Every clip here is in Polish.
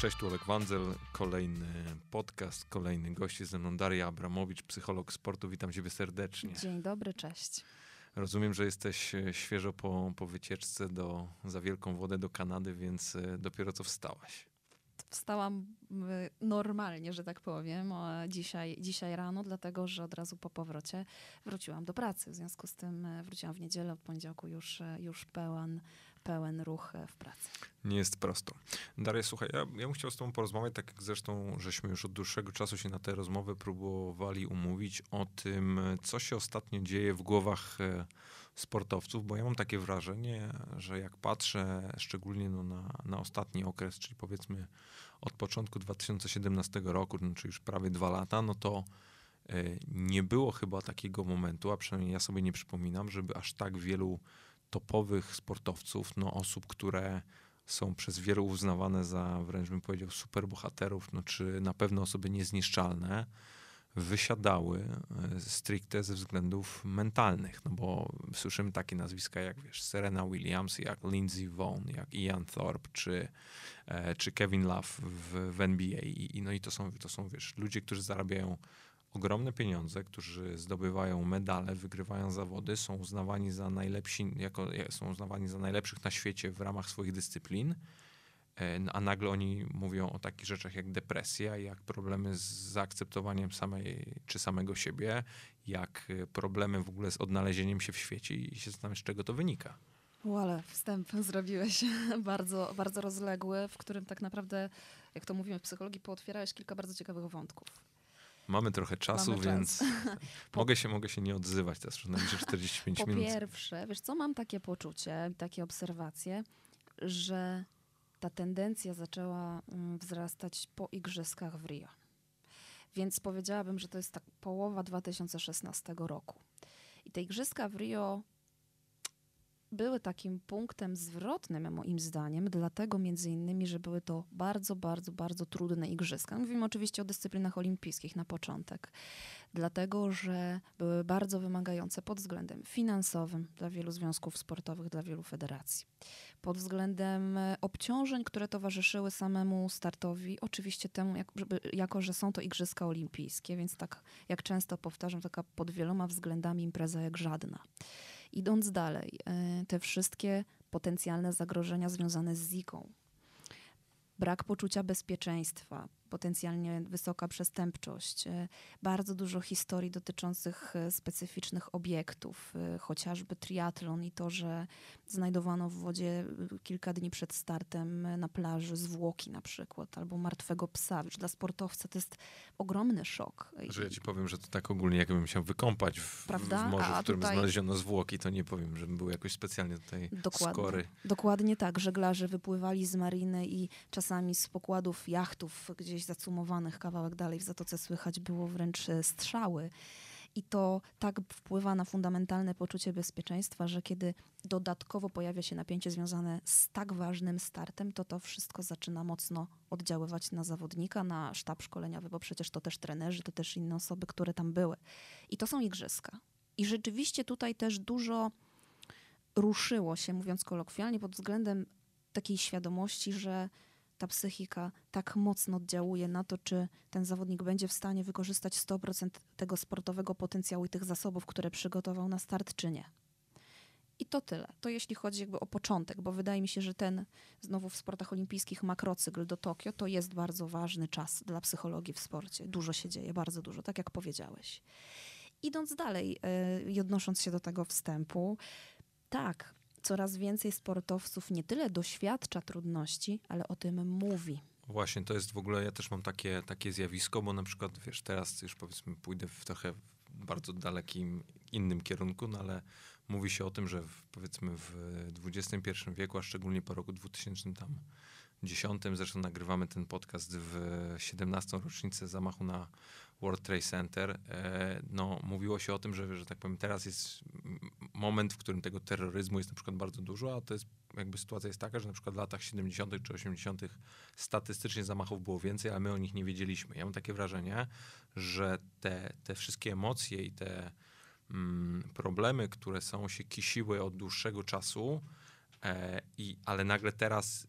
Cześć, tu Olek Wandzel, kolejny podcast, kolejny gość jest ze mną Daria Abramowicz, psycholog sportu. Witam ciebie serdecznie. Dzień dobry, cześć. Rozumiem, że jesteś e, świeżo po, po wycieczce do, za wielką wodę do Kanady, więc e, dopiero co wstałaś. Wstałam normalnie, że tak powiem, dzisiaj, dzisiaj rano, dlatego że od razu po powrocie wróciłam do pracy. W związku z tym e, wróciłam w niedzielę, od poniedziałku już, już pełen, pełen ruch w pracy. Nie jest prosto. Daria, słuchaj, ja, ja bym chciał z tobą porozmawiać, tak jak zresztą żeśmy już od dłuższego czasu się na tę rozmowę próbowali umówić, o tym, co się ostatnio dzieje w głowach e, sportowców, bo ja mam takie wrażenie, że jak patrzę szczególnie no na, na ostatni okres, czyli powiedzmy od początku 2017 roku, no, czyli już prawie dwa lata, no to e, nie było chyba takiego momentu, a przynajmniej ja sobie nie przypominam, żeby aż tak wielu topowych sportowców, no osób, które są przez wielu uznawane za wręcz bym powiedział superbohaterów, no czy na pewno osoby niezniszczalne, wysiadały e, stricte ze względów mentalnych, no bo słyszymy takie nazwiska jak wiesz, Serena Williams, jak Lindsey Vonn, jak Ian Thorpe, czy, e, czy Kevin Love w, w NBA I, no i to są, to są wiesz, ludzie, którzy zarabiają ogromne pieniądze, którzy zdobywają medale, wygrywają zawody, są uznawani za najlepsi, jako, są uznawani za najlepszych na świecie w ramach swoich dyscyplin, e, a nagle oni mówią o takich rzeczach jak depresja, jak problemy z zaakceptowaniem samej czy samego siebie, jak problemy w ogóle z odnalezieniem się w świecie i się zastanawiam, z czego to wynika. Ale wstęp zrobiłeś bardzo, bardzo rozległy, w którym tak naprawdę, jak to mówimy w psychologii, pootwierałeś kilka bardzo ciekawych wątków. Mamy trochę czasu, Mamy więc czas. mogę, się, mogę się nie odzywać teraz na 45 po minut. Po pierwsze, wiesz co, mam takie poczucie, takie obserwacje, że ta tendencja zaczęła mm, wzrastać po igrzyskach w Rio. Więc powiedziałabym, że to jest tak połowa 2016 roku. I te igrzyska w Rio były takim punktem zwrotnym, moim zdaniem, dlatego między innymi, że były to bardzo, bardzo, bardzo trudne igrzyska. Mówimy oczywiście o dyscyplinach olimpijskich na początek, dlatego że były bardzo wymagające pod względem finansowym dla wielu związków sportowych, dla wielu federacji. Pod względem e, obciążeń, które towarzyszyły samemu startowi, oczywiście temu, jak, żeby, jako że są to igrzyska olimpijskie, więc tak jak często powtarzam, taka pod wieloma względami impreza jak żadna. Idąc dalej, e, te wszystkie potencjalne zagrożenia związane z Ziką, brak poczucia bezpieczeństwa, potencjalnie wysoka przestępczość, e, bardzo dużo historii dotyczących e, specyficznych obiektów, e, chociażby triatlon i to, że znajdowano w wodzie kilka dni przed startem na plaży zwłoki na przykład, albo martwego psa. Wiesz, dla sportowca to jest ogromny szok. Że ja ci powiem, że to tak ogólnie jakbym się wykąpać w, w morzu, w którym tutaj... znaleziono zwłoki, to nie powiem, żebym był jakoś specjalnie tutaj dokładnie, skory. Dokładnie tak. Żeglarze wypływali z mariny i czasami z pokładów jachtów gdzieś gdzieś zacumowanych kawałek dalej w Zatoce słychać było wręcz e, strzały. I to tak wpływa na fundamentalne poczucie bezpieczeństwa, że kiedy dodatkowo pojawia się napięcie związane z tak ważnym startem, to to wszystko zaczyna mocno oddziaływać na zawodnika, na sztab szkoleniowy, bo przecież to też trenerzy, to też inne osoby, które tam były. I to są igrzyska. I rzeczywiście tutaj też dużo ruszyło się, mówiąc kolokwialnie, pod względem takiej świadomości, że ta psychika tak mocno oddziałuje na to, czy ten zawodnik będzie w stanie wykorzystać 100% tego sportowego potencjału i tych zasobów, które przygotował na start, czy nie. I to tyle. To jeśli chodzi jakby o początek, bo wydaje mi się, że ten znowu w sportach olimpijskich makrocykl do Tokio to jest bardzo ważny czas dla psychologii w sporcie. Dużo się dzieje, bardzo dużo, tak jak powiedziałeś. Idąc dalej yy, i odnosząc się do tego wstępu, tak, coraz więcej sportowców nie tyle doświadcza trudności, ale o tym mówi. Właśnie, to jest w ogóle, ja też mam takie, takie zjawisko, bo na przykład, wiesz, teraz już powiedzmy pójdę w trochę bardzo dalekim innym kierunku, no ale mówi się o tym, że w, powiedzmy w XXI wieku, a szczególnie po roku 2000 tam 10, zresztą nagrywamy ten podcast w 17. rocznicę zamachu na World Trade Center, e, no, mówiło się o tym, że, że tak powiem, teraz jest moment, w którym tego terroryzmu jest na przykład bardzo dużo, a to jest jakby sytuacja jest taka, że na przykład w latach 70. czy 80. statystycznie zamachów było więcej, ale my o nich nie wiedzieliśmy. Ja mam takie wrażenie, że te, te wszystkie emocje i te mm, problemy, które są się kisiły od dłuższego czasu, e, i, ale nagle teraz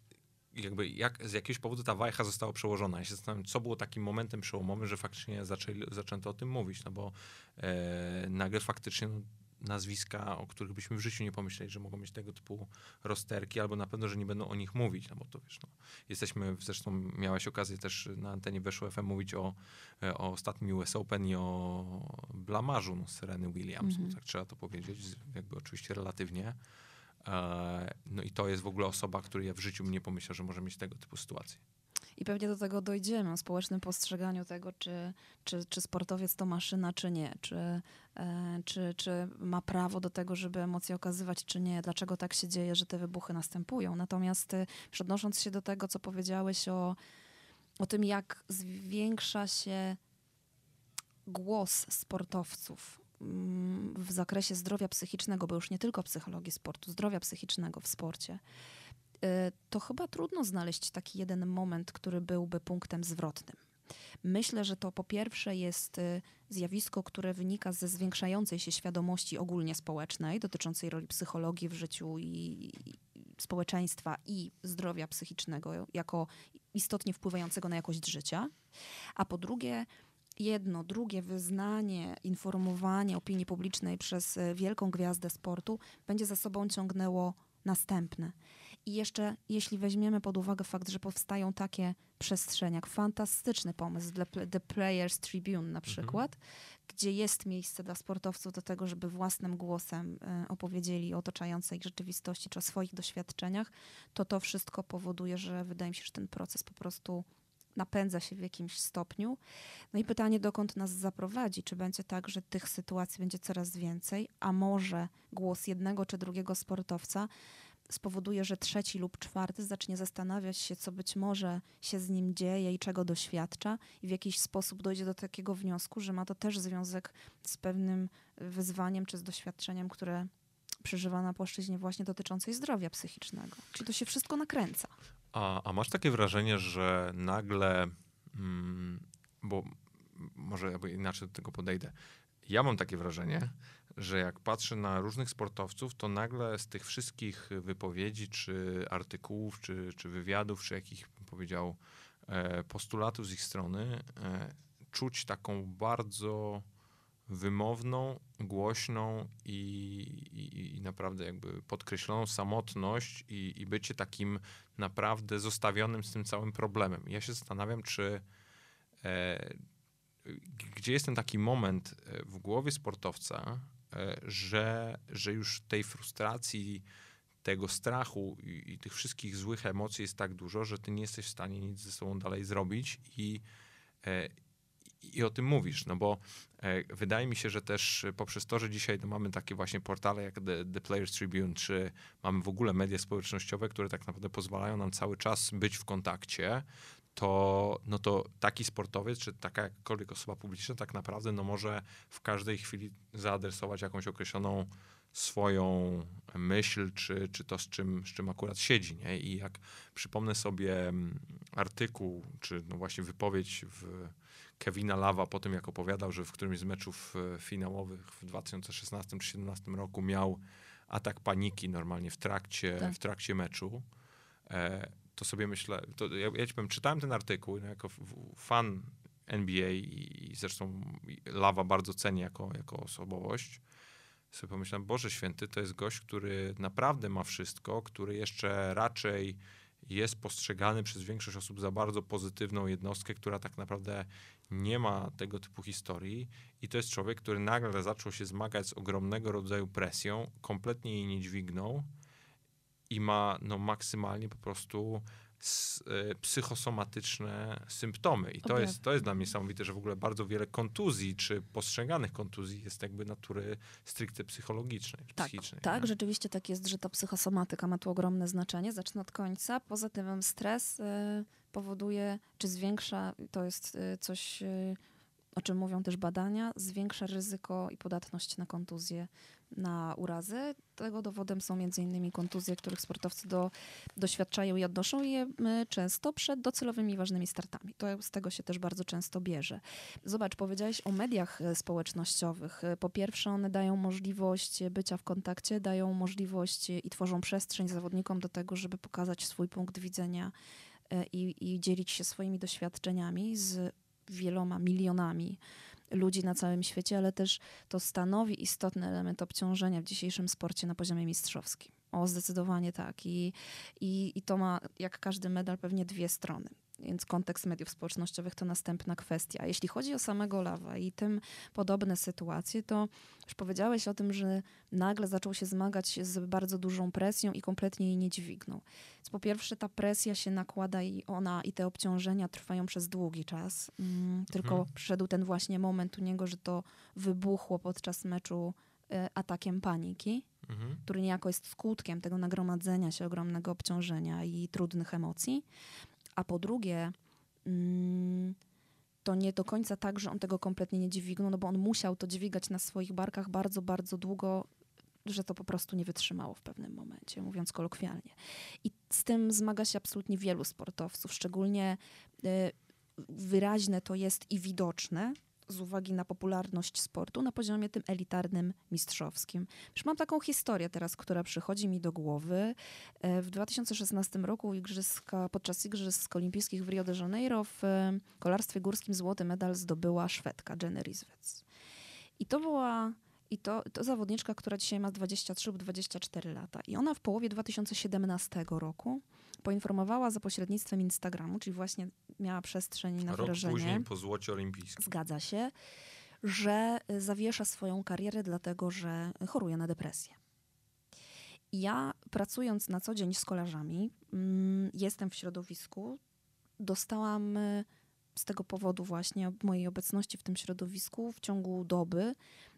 jakby jak, z jakiegoś powodu ta wajcha została przełożona. Ja się zastanawiam, co było takim momentem przełomowym, że faktycznie zaczęli, zaczęto o tym mówić, no bo e, nagle faktycznie no, nazwiska, o których byśmy w życiu nie pomyśleli, że mogą mieć tego typu rozterki, albo na pewno, że nie będą o nich mówić, no bo to wiesz, no, jesteśmy, zresztą miałeś okazję też na antenie Weszło FM mówić o, e, o ostatnim US Open i o blamarzu no, Sereny Williams, Mhm. no, tak trzeba to powiedzieć, jakby oczywiście relatywnie. E, no i to jest w ogóle osoba, której ja w życiu nie pomyślał, że może mieć tego typu sytuację. I pewnie do tego dojdziemy, o społecznym postrzeganiu tego, czy, czy, czy sportowiec to maszyna, czy nie, czy, e, czy, czy ma prawo do tego, żeby emocje okazywać, czy nie, dlaczego tak się dzieje, że te wybuchy następują. Natomiast e, odnosząc się do tego, co powiedziałeś o, o tym, jak zwiększa się głos sportowców w zakresie zdrowia psychicznego, bo już nie tylko psychologii sportu, zdrowia psychicznego w sporcie, y, to chyba trudno znaleźć taki jeden moment, który byłby punktem zwrotnym. Myślę, że to po pierwsze jest y, zjawisko, które wynika ze zwiększającej się świadomości ogólnie społecznej dotyczącej roli psychologii w życiu i społeczeństwa i zdrowia psychicznego jako istotnie wpływającego na jakość życia. A po drugie, jedno, drugie wyznanie, informowanie opinii publicznej przez y, wielką gwiazdę sportu będzie za sobą ciągnęło następne. I jeszcze, jeśli weźmiemy pod uwagę fakt, że powstają takie przestrzenie, jak fantastyczny pomysł dla The Players Tribune na przykład, gdzie jest miejsce dla sportowców do tego, żeby własnym głosem e, opowiedzieli o otaczającej ich rzeczywistości czy o swoich doświadczeniach, to to wszystko powoduje, że wydaje mi się, że ten proces po prostu napędza się w jakimś stopniu. No i pytanie, dokąd nas zaprowadzi? Czy będzie tak, że tych sytuacji będzie coraz więcej, a może głos jednego czy drugiego sportowca spowoduje, że trzeci lub czwarty zacznie zastanawiać się, co być może się z nim dzieje i czego doświadcza, i w jakiś sposób dojdzie do takiego wniosku, że ma to też związek z pewnym wyzwaniem czy z doświadczeniem, które przeżywa na płaszczyźnie właśnie dotyczącej zdrowia psychicznego. Czyli to się wszystko nakręca. A, a masz takie wrażenie, że nagle, mm, bo może jakby inaczej do tego podejdę. Ja mam takie wrażenie, że jak patrzę na różnych sportowców, to nagle z tych wszystkich wypowiedzi, czy artykułów, czy, czy wywiadów, czy jakich powiedział e, postulatów z ich strony, e, czuć taką bardzo wymowną, głośną i, i, i naprawdę jakby podkreśloną samotność i, i bycie takim naprawdę zostawionym z tym całym problemem. Ja się zastanawiam, czy e, gdzie jest ten taki moment e, w głowie sportowca, e, że, że już tej frustracji, tego strachu i, i tych wszystkich złych emocji jest tak dużo, że ty nie jesteś w stanie nic ze sobą dalej zrobić i, e, i o tym mówisz, no bo e, wydaje mi się, że też poprzez to, że dzisiaj no, mamy takie właśnie portale jak The, The Players Tribune, czy mamy w ogóle media społecznościowe, które tak naprawdę pozwalają nam cały czas być w kontakcie, to, no to taki sportowiec, czy taka jakakolwiek osoba publiczna tak naprawdę no może w każdej chwili zaadresować jakąś określoną swoją myśl, czy, czy to z czym, z czym akurat siedzi. Nie? I jak przypomnę sobie mm, artykuł, czy no właśnie wypowiedź w Kevina Lawa po tym, jak opowiadał, że w którymś z meczów e, finałowych w 2016 czy 2017 roku miał atak paniki normalnie w trakcie, Tak. w trakcie meczu, e, to sobie myślę, to ja, ja ci powiem, czytałem ten artykuł no, jako fan NBA i, i zresztą Lawa bardzo cenię jako, jako osobowość. Sobie pomyślałem, Boże Święty, to jest gość, który naprawdę ma wszystko, który jeszcze raczej jest postrzegany przez większość osób za bardzo pozytywną jednostkę, która tak naprawdę nie ma tego typu historii. I to jest człowiek, który nagle zaczął się zmagać z ogromnego rodzaju presją, kompletnie jej nie dźwignął i ma no, maksymalnie po prostu psychosomatyczne symptomy. I to Objawy. jest, to jest dla mnie niesamowite, że w ogóle bardzo wiele kontuzji, czy postrzeganych kontuzji jest jakby natury stricte psychologicznej, Tak, psychicznej. tak, nie? rzeczywiście tak jest, że ta psychosomatyka ma tu ogromne znaczenie. Zacznę od końca. Poza tym stres y, powoduje, czy zwiększa, to jest y, coś, o czym mówią też badania, zwiększa ryzyko i podatność na kontuzje, na urazy. Tego dowodem są m.in. kontuzje, których sportowcy do, doświadczają i odnoszą je często przed docelowymi ważnymi startami. To z tego się też bardzo często bierze. Zobacz, powiedziałeś o mediach e, społecznościowych. E, po pierwsze, one dają możliwość bycia w kontakcie, dają możliwość i tworzą przestrzeń zawodnikom do tego, żeby pokazać swój punkt widzenia e, i, i dzielić się swoimi doświadczeniami z wieloma milionami ludzi na całym świecie, ale też to stanowi istotny element obciążenia w dzisiejszym sporcie na poziomie mistrzowskim. O, zdecydowanie tak. I, i, I to ma, jak każdy medal, pewnie dwie strony. Więc kontekst mediów społecznościowych to następna kwestia. Jeśli chodzi o samego Lawa i tym podobne sytuacje, to już powiedziałeś o tym, że nagle zaczął się zmagać z bardzo dużą presją i kompletnie jej nie dźwignął. Więc po pierwsze ta presja się nakłada i ona i te obciążenia trwają przez długi czas. Mm, tylko mhm. przyszedł ten właśnie moment u niego, że to wybuchło podczas meczu y, atakiem paniki, mhm. który niejako jest skutkiem tego nagromadzenia się ogromnego obciążenia i trudnych emocji. A po drugie, mm, to nie do końca tak, że on tego kompletnie nie dźwignął, no bo on musiał to dźwigać na swoich barkach bardzo, bardzo długo, że to po prostu nie wytrzymało w pewnym momencie, mówiąc kolokwialnie. I z tym zmaga się absolutnie wielu sportowców, szczególnie y, wyraźne to jest i widoczne z uwagi na popularność sportu na poziomie tym elitarnym, mistrzowskim. Już mam taką historię teraz, która przychodzi mi do głowy. E, w 2016 roku igrzyska, podczas Igrzysk Olimpijskich w Rio de Janeiro w e, kolarstwie górskim złoty medal zdobyła Szwedka Jenny Rizwec. I to była i to, to zawodniczka, która dzisiaj ma 23 lub 24 lata. I ona w połowie 2017 roku poinformowała za pośrednictwem Instagramu, czyli właśnie miała przestrzeń na Rok wyrażenie. później po złocie olimpijskim. Zgadza się, że zawiesza swoją karierę, dlatego że choruje na depresję. Ja pracując na co dzień z kolarzami, mm, jestem w środowisku, dostałam y, z tego powodu właśnie mojej obecności w tym środowisku w ciągu doby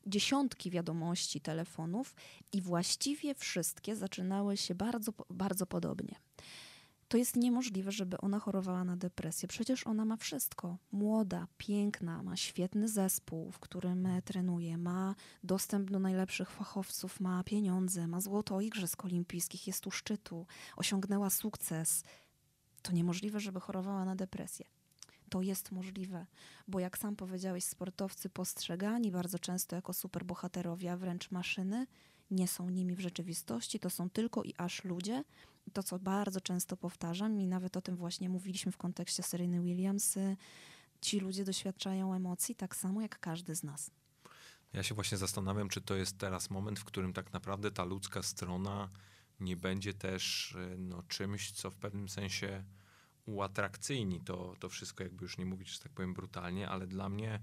dziesiątki wiadomości, telefonów i właściwie wszystkie zaczynały się bardzo, bardzo podobnie to jest niemożliwe, żeby ona chorowała na depresję. Przecież ona ma wszystko. Młoda, piękna, ma świetny zespół, w którym e, trenuje, ma dostęp do najlepszych fachowców, ma pieniądze, ma złoto igrzysk olimpijskich, jest u szczytu, osiągnęła sukces. To niemożliwe, żeby chorowała na depresję. To jest możliwe, bo jak sam powiedziałeś, sportowcy postrzegani bardzo często jako superbohaterowie, a wręcz maszyny, nie są nimi w rzeczywistości, to są tylko i aż ludzie. To, co bardzo często powtarzam, i nawet o tym właśnie mówiliśmy w kontekście Sereny Williams, ci ludzie doświadczają emocji tak samo jak każdy z nas. Ja się właśnie zastanawiam, czy to jest teraz moment, w którym tak naprawdę ta ludzka strona nie będzie też y, no, czymś, co w pewnym sensie uatrakcyjni to, to wszystko, jakby już nie mówić, że tak powiem brutalnie, ale dla mnie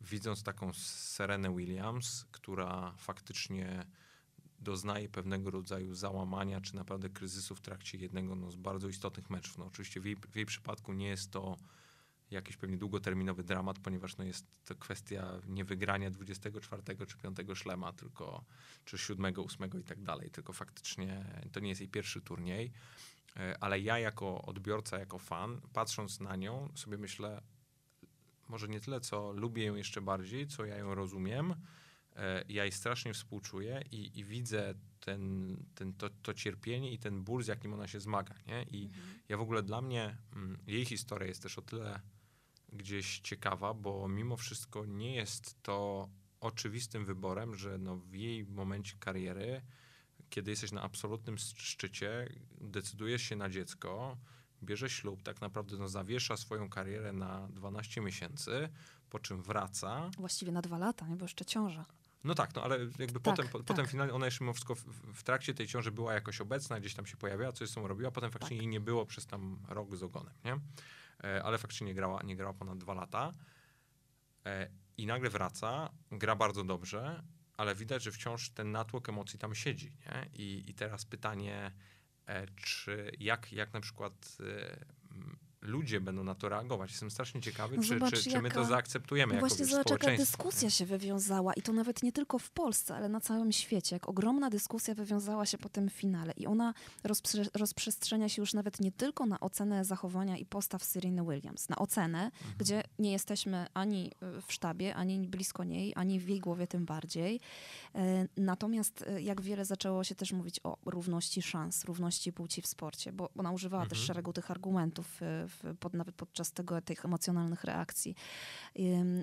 widząc taką Serenę Williams, która faktycznie doznaje pewnego rodzaju załamania, czy naprawdę kryzysu w trakcie jednego no, z bardzo istotnych meczów. No, oczywiście w jej, w jej przypadku nie jest to jakiś pewnie długoterminowy dramat, ponieważ no, jest to kwestia niewygrania 24 czy 5 szlema, tylko czy 7, 8 i tak dalej, tylko faktycznie to nie jest jej pierwszy turniej. E, ale ja jako odbiorca, jako fan, patrząc na nią, sobie myślę, może nie tyle, co lubię ją jeszcze bardziej, co ja ją rozumiem, ja jej strasznie współczuję i, i widzę ten, ten, to, to, cierpienie i ten ból, z jakim ona się zmaga. Nie? I mhm. ja w ogóle dla mnie mm, jej historia jest też o tyle gdzieś ciekawa, bo mimo wszystko nie jest to oczywistym wyborem, że no w jej momencie kariery, kiedy jesteś na absolutnym szczycie, decydujesz się na dziecko, bierze ślub, tak naprawdę no, zawiesza swoją karierę na 12 miesięcy, po czym wraca. Właściwie na dwa lata, nie? bo jeszcze ciąża. No tak, no ale jakby tak, potem, po, tak. potem finalnie ona jeszcze mimo wszystko w, w, trakcie tej ciąży była jakoś obecna, gdzieś tam się pojawiała, coś z tą robiła, potem faktycznie tak. jej nie było przez tam rok z ogonem, nie? E, ale faktycznie nie grała, nie grała ponad dwa lata. E, I nagle wraca, gra bardzo dobrze, ale widać, że wciąż ten natłok emocji tam siedzi, nie? I, i teraz pytanie, e, czy jak, jak na przykład ludzie będą na to reagować. Jestem strasznie ciekawy, No czy, zobacz, czy, czy my to jaka- zaakceptujemy No jako właśnie wiesz, zobacz, jaka dyskusja się wywiązała i to nawet nie tylko w Polsce, ale na całym świecie. Jak ogromna dyskusja wywiązała się po tym finale i ona rozprze- rozprzestrzenia się już nawet nie tylko na ocenę zachowania i postaw Sereny Williams, na ocenę, Mhm. gdzie nie jesteśmy ani y, w sztabie, ani blisko niej, ani w jej głowie tym bardziej. E, Natomiast e, jak wiele zaczęło się też mówić o równości szans, równości płci w sporcie, bo ona używała też Mhm. szeregu tych argumentów, e, pod, nawet podczas tego, tych emocjonalnych reakcji,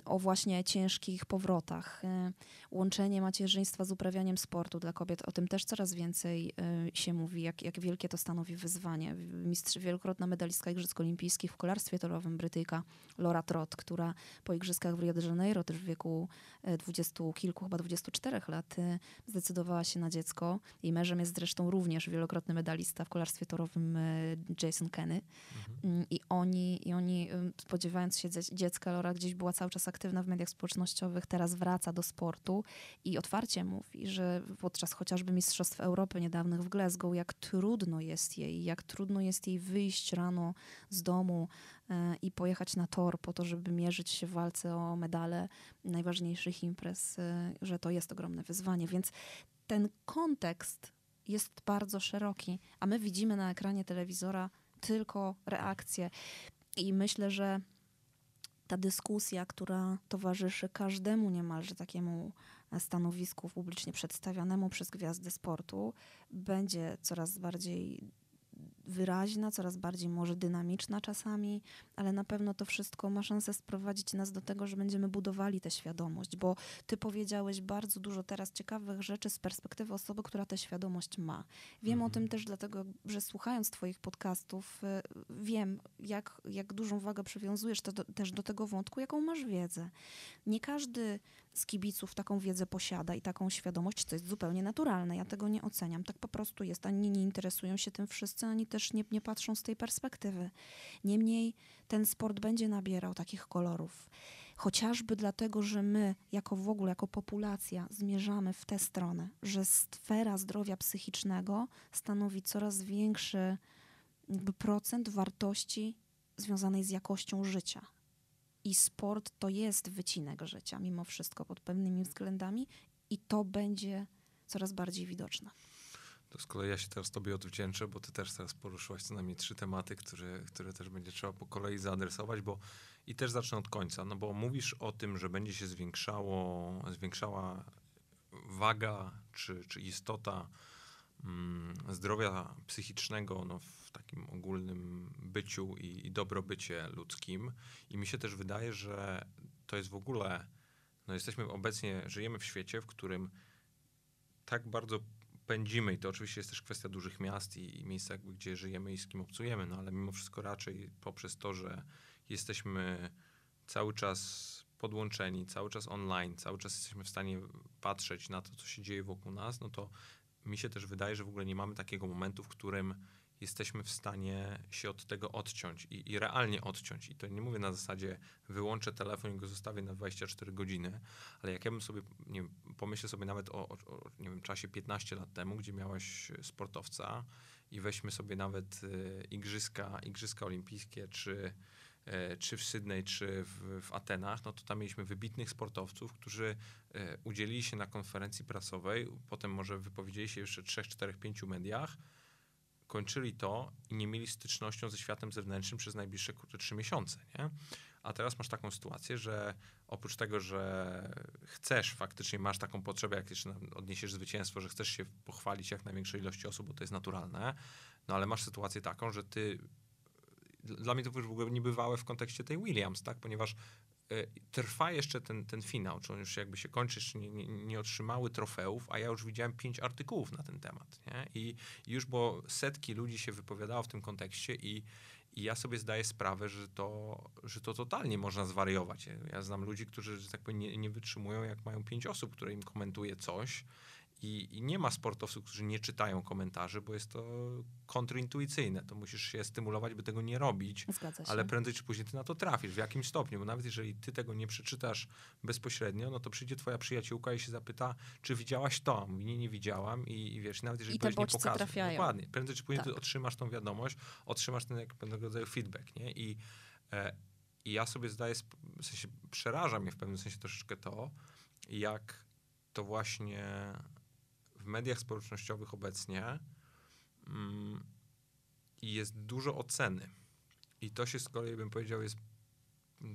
o właśnie ciężkich powrotach, e, łączenie macierzyństwa z uprawianiem sportu dla kobiet. O tym też coraz więcej e, się mówi, jak, jak wielkie to stanowi wyzwanie. Mistrz, wielokrotna medalistka Igrzysk Olimpijskich w kolarstwie torowym, Brytyjka Laura Trott, która po Igrzyskach w Rio de Janeiro, też w wieku e, dwudziestu kilku, chyba 24 lat, e, zdecydowała się na dziecko. Jej mężem jest zresztą również wielokrotny medalista w kolarstwie torowym Jason Kenny. Mhm. Mm, I oni, I oni, spodziewając się dzie- dziecka, Laura gdzieś była cały czas aktywna w mediach społecznościowych, teraz wraca do sportu i otwarcie mówi, że podczas chociażby Mistrzostw Europy niedawnych w Glasgow, jak trudno jest jej, jak trudno jest jej wyjść rano z domu e, i pojechać na tor po to, żeby mierzyć się w walce o medale najważniejszych imprez, e, że to jest ogromne wyzwanie. Więc ten kontekst jest bardzo szeroki, a my widzimy na ekranie telewizora tylko reakcje. I myślę, że ta dyskusja, która towarzyszy każdemu niemalże takiemu stanowisku publicznie przedstawianemu przez gwiazdy sportu, będzie coraz bardziej wyraźna, coraz bardziej może dynamiczna czasami, ale na pewno to wszystko ma szansę sprowadzić nas do tego, że będziemy budowali tę świadomość, bo ty powiedziałeś bardzo dużo teraz ciekawych rzeczy z perspektywy osoby, która tę świadomość ma. Wiem o Mhm. tym też dlatego, że słuchając twoich podcastów, y, wiem, jak, jak dużą wagę przywiązujesz to do, też do tego wątku, jaką masz wiedzę. Nie każdy z kibiców taką wiedzę posiada i taką świadomość, co jest zupełnie naturalne. Ja tego nie oceniam. Tak po prostu jest. Ani nie interesują się tym wszyscy, ani też nie, nie patrzą z tej perspektywy. Niemniej ten sport będzie nabierał takich kolorów. Chociażby dlatego, że my, jako w ogóle, jako populacja, zmierzamy w tę stronę, że sfera zdrowia psychicznego stanowi coraz większy procent wartości związanej z jakością życia. I sport to jest wycinek życia, mimo wszystko, pod pewnymi względami, i to będzie coraz bardziej widoczne. To z kolei ja się teraz tobie odwdzięczę, bo ty też teraz poruszyłaś co najmniej trzy tematy, które, które też będzie trzeba po kolei zaadresować, bo i też zacznę od końca, no bo mówisz o tym, że będzie się zwiększało, zwiększała waga czy, czy istota mm, zdrowia psychicznego no, w takim ogólnym byciu i, i dobrobycie ludzkim. I mi się też wydaje, że to jest w ogóle, no jesteśmy obecnie, żyjemy w świecie, w którym tak bardzo pędzimy i to oczywiście jest też kwestia dużych miast i, i miejsca, jakby, gdzie żyjemy i z kim obcujemy, no ale mimo wszystko raczej poprzez to, że jesteśmy cały czas podłączeni, cały czas online, cały czas jesteśmy w stanie patrzeć na to, co się dzieje wokół nas, no to mi się też wydaje, że w ogóle nie mamy takiego momentu, w którym jesteśmy w stanie się od tego odciąć i, i realnie odciąć. I to nie mówię na zasadzie wyłączę telefon i go zostawię na 24 godziny, ale jak ja bym sobie, nie pomyślę sobie nawet o, o, o nie wiem, czasie 15 lat temu, gdzie miałeś sportowca i weźmy sobie nawet e, igrzyska, igrzyska olimpijskie, czy, e, czy w Sydney, czy w, w Atenach, no to tam mieliśmy wybitnych sportowców, którzy e, udzielili się na konferencji prasowej, potem może wypowiedzieli się jeszcze w 3, 4, 5 mediach, kończyli to i nie mieli stycznością ze światem zewnętrznym przez najbliższe trzy miesiące, nie? A teraz masz taką sytuację, że oprócz tego, że chcesz, faktycznie masz taką potrzebę, jak jeszcze odniesiesz zwycięstwo, że chcesz się pochwalić jak największej ilości osób, bo to jest naturalne, no ale masz sytuację taką, że ty dla mnie to już w ogóle niebywałe w kontekście tej Williams, tak? Ponieważ trwa jeszcze ten, ten finał, czy on już jakby się kończy, jeszcze nie, nie, nie otrzymały trofeów, a ja już widziałem pięć artykułów na ten temat, nie? I, i już bo setki ludzi się wypowiadało w tym kontekście i, i ja sobie zdaję sprawę, że to, że to totalnie można zwariować. Ja znam ludzi, którzy, że tak powiem, nie, nie wytrzymują, jak mają pięć osób, które im komentuje coś I, I, nie ma sportowców, którzy nie czytają komentarzy, bo jest to kontrintuicyjne. To musisz się stymulować, by tego nie robić. Ale prędzej czy później ty na to trafisz. W jakimś stopniu, bo nawet jeżeli ty tego nie przeczytasz bezpośrednio, no to przyjdzie twoja przyjaciółka i się zapyta, czy widziałaś to? Mówi, nie, nie widziałam i, i wiesz, nawet jeżeli I ktoś nie pokazuje. Dokładnie. Prędzej czy później Tak. ty otrzymasz tą wiadomość, otrzymasz ten jak pewnego rodzaju feedback, nie? I, e, i ja sobie zdaję, w sensie przeraża mnie w pewnym sensie troszeczkę to, jak to właśnie w mediach społecznościowych obecnie mm, jest dużo oceny. I to się z kolei, bym powiedział, jest,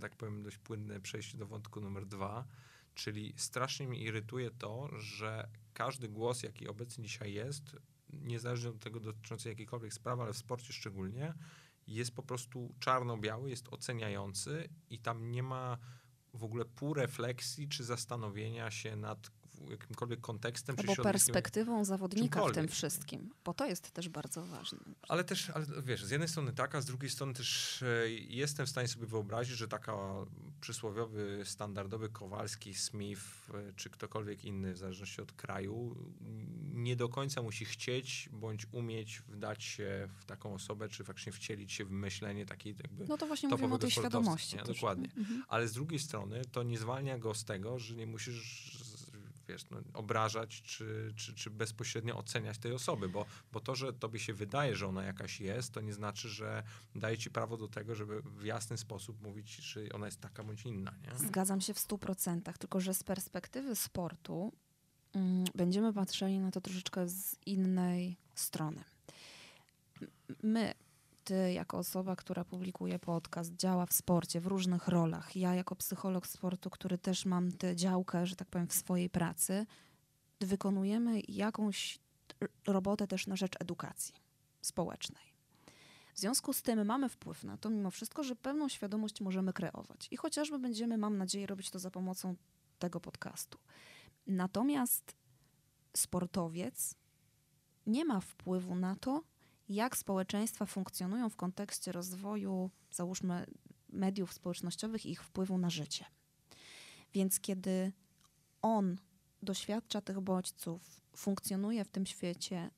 tak powiem, dość płynne przejście do wątku numer dwa, czyli strasznie mnie irytuje to, że każdy głos, jaki obecnie dzisiaj jest, niezależnie od tego dotyczący jakiejkolwiek sprawy, ale w sporcie szczególnie, jest po prostu czarno-biały, jest oceniający i tam nie ma w ogóle pół refleksji czy zastanowienia się nad jakimkolwiek kontekstem Albo perspektywą zawodnika w tym wszystkim, bo to jest też bardzo ważne. Ale też, ale wiesz, z jednej strony tak, a z drugiej strony też e, jestem w stanie sobie wyobrazić, że taka przysłowiowy, standardowy Kowalski, Smith e, czy ktokolwiek inny, w zależności od kraju, nie do końca musi chcieć bądź umieć wdać się w taką osobę, czy faktycznie wcielić się w myślenie takiej jakby No to właśnie mówimy o tej świadomości. nie? Dokładnie. Mhm. Ale z drugiej strony to nie zwalnia go z tego, że nie musisz wiesz, no, obrażać czy, czy, czy bezpośrednio oceniać tej osoby, bo, bo to, że tobie się wydaje, że ona jakaś jest, to nie znaczy, że daje ci prawo do tego, żeby w jasny sposób mówić, czy ona jest taka bądź inna. Nie? Zgadzam się w stu procentach, tylko że z perspektywy sportu mm, będziemy patrzyli na to troszeczkę z innej strony. My, ty jako osoba, która publikuje podcast, działa w sporcie w różnych rolach, ja jako psycholog sportu, który też mam tę działkę, że tak powiem, w swojej pracy, wykonujemy jakąś robotę też na rzecz edukacji społecznej. W związku z tym mamy wpływ na to, mimo wszystko, że pewną świadomość możemy kreować. I chociażby będziemy, mam nadzieję, robić to za pomocą tego podcastu. Natomiast sportowiec nie ma wpływu na to, jak społeczeństwa funkcjonują w kontekście rozwoju, załóżmy, mediów społecznościowych i ich wpływu na życie. Więc kiedy on doświadcza tych bodźców, funkcjonuje w tym świecie,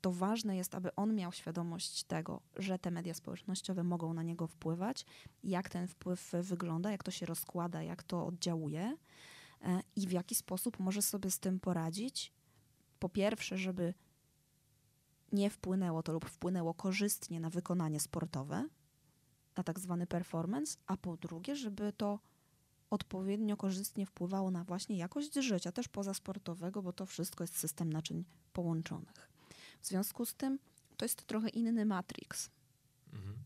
to ważne jest, aby on miał świadomość tego, że te media społecznościowe mogą na niego wpływać, jak ten wpływ wygląda, jak to się rozkłada, jak to oddziałuje e, i w jaki sposób może sobie z tym poradzić. Po pierwsze, żeby nie wpłynęło to lub wpłynęło korzystnie na wykonanie sportowe, na tak zwany performance, a po drugie, żeby to odpowiednio korzystnie wpływało na właśnie jakość życia, też pozasportowego, bo to wszystko jest system naczyń połączonych. W związku z tym to jest trochę inny matrix. Mhm.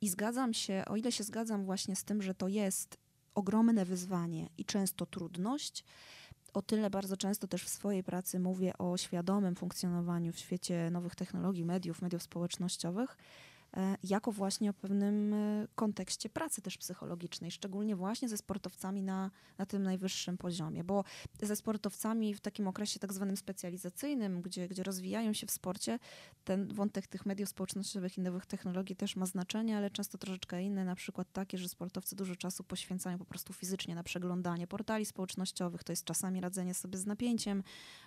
I zgadzam się, o ile się zgadzam właśnie z tym, że to jest ogromne wyzwanie i często trudność, o tyle bardzo często też w swojej pracy mówię o świadomym funkcjonowaniu w świecie nowych technologii, mediów, mediów społecznościowych, jako właśnie o pewnym e, kontekście pracy też psychologicznej, szczególnie właśnie ze sportowcami na, na tym najwyższym poziomie, bo ze sportowcami w takim okresie tak zwanym specjalizacyjnym, gdzie, gdzie rozwijają się w sporcie, ten wątek tych mediów społecznościowych i nowych technologii też ma znaczenie, ale często troszeczkę inne, na przykład takie, że sportowcy dużo czasu poświęcają po prostu fizycznie na przeglądanie portali społecznościowych, to jest czasami radzenie sobie z napięciem,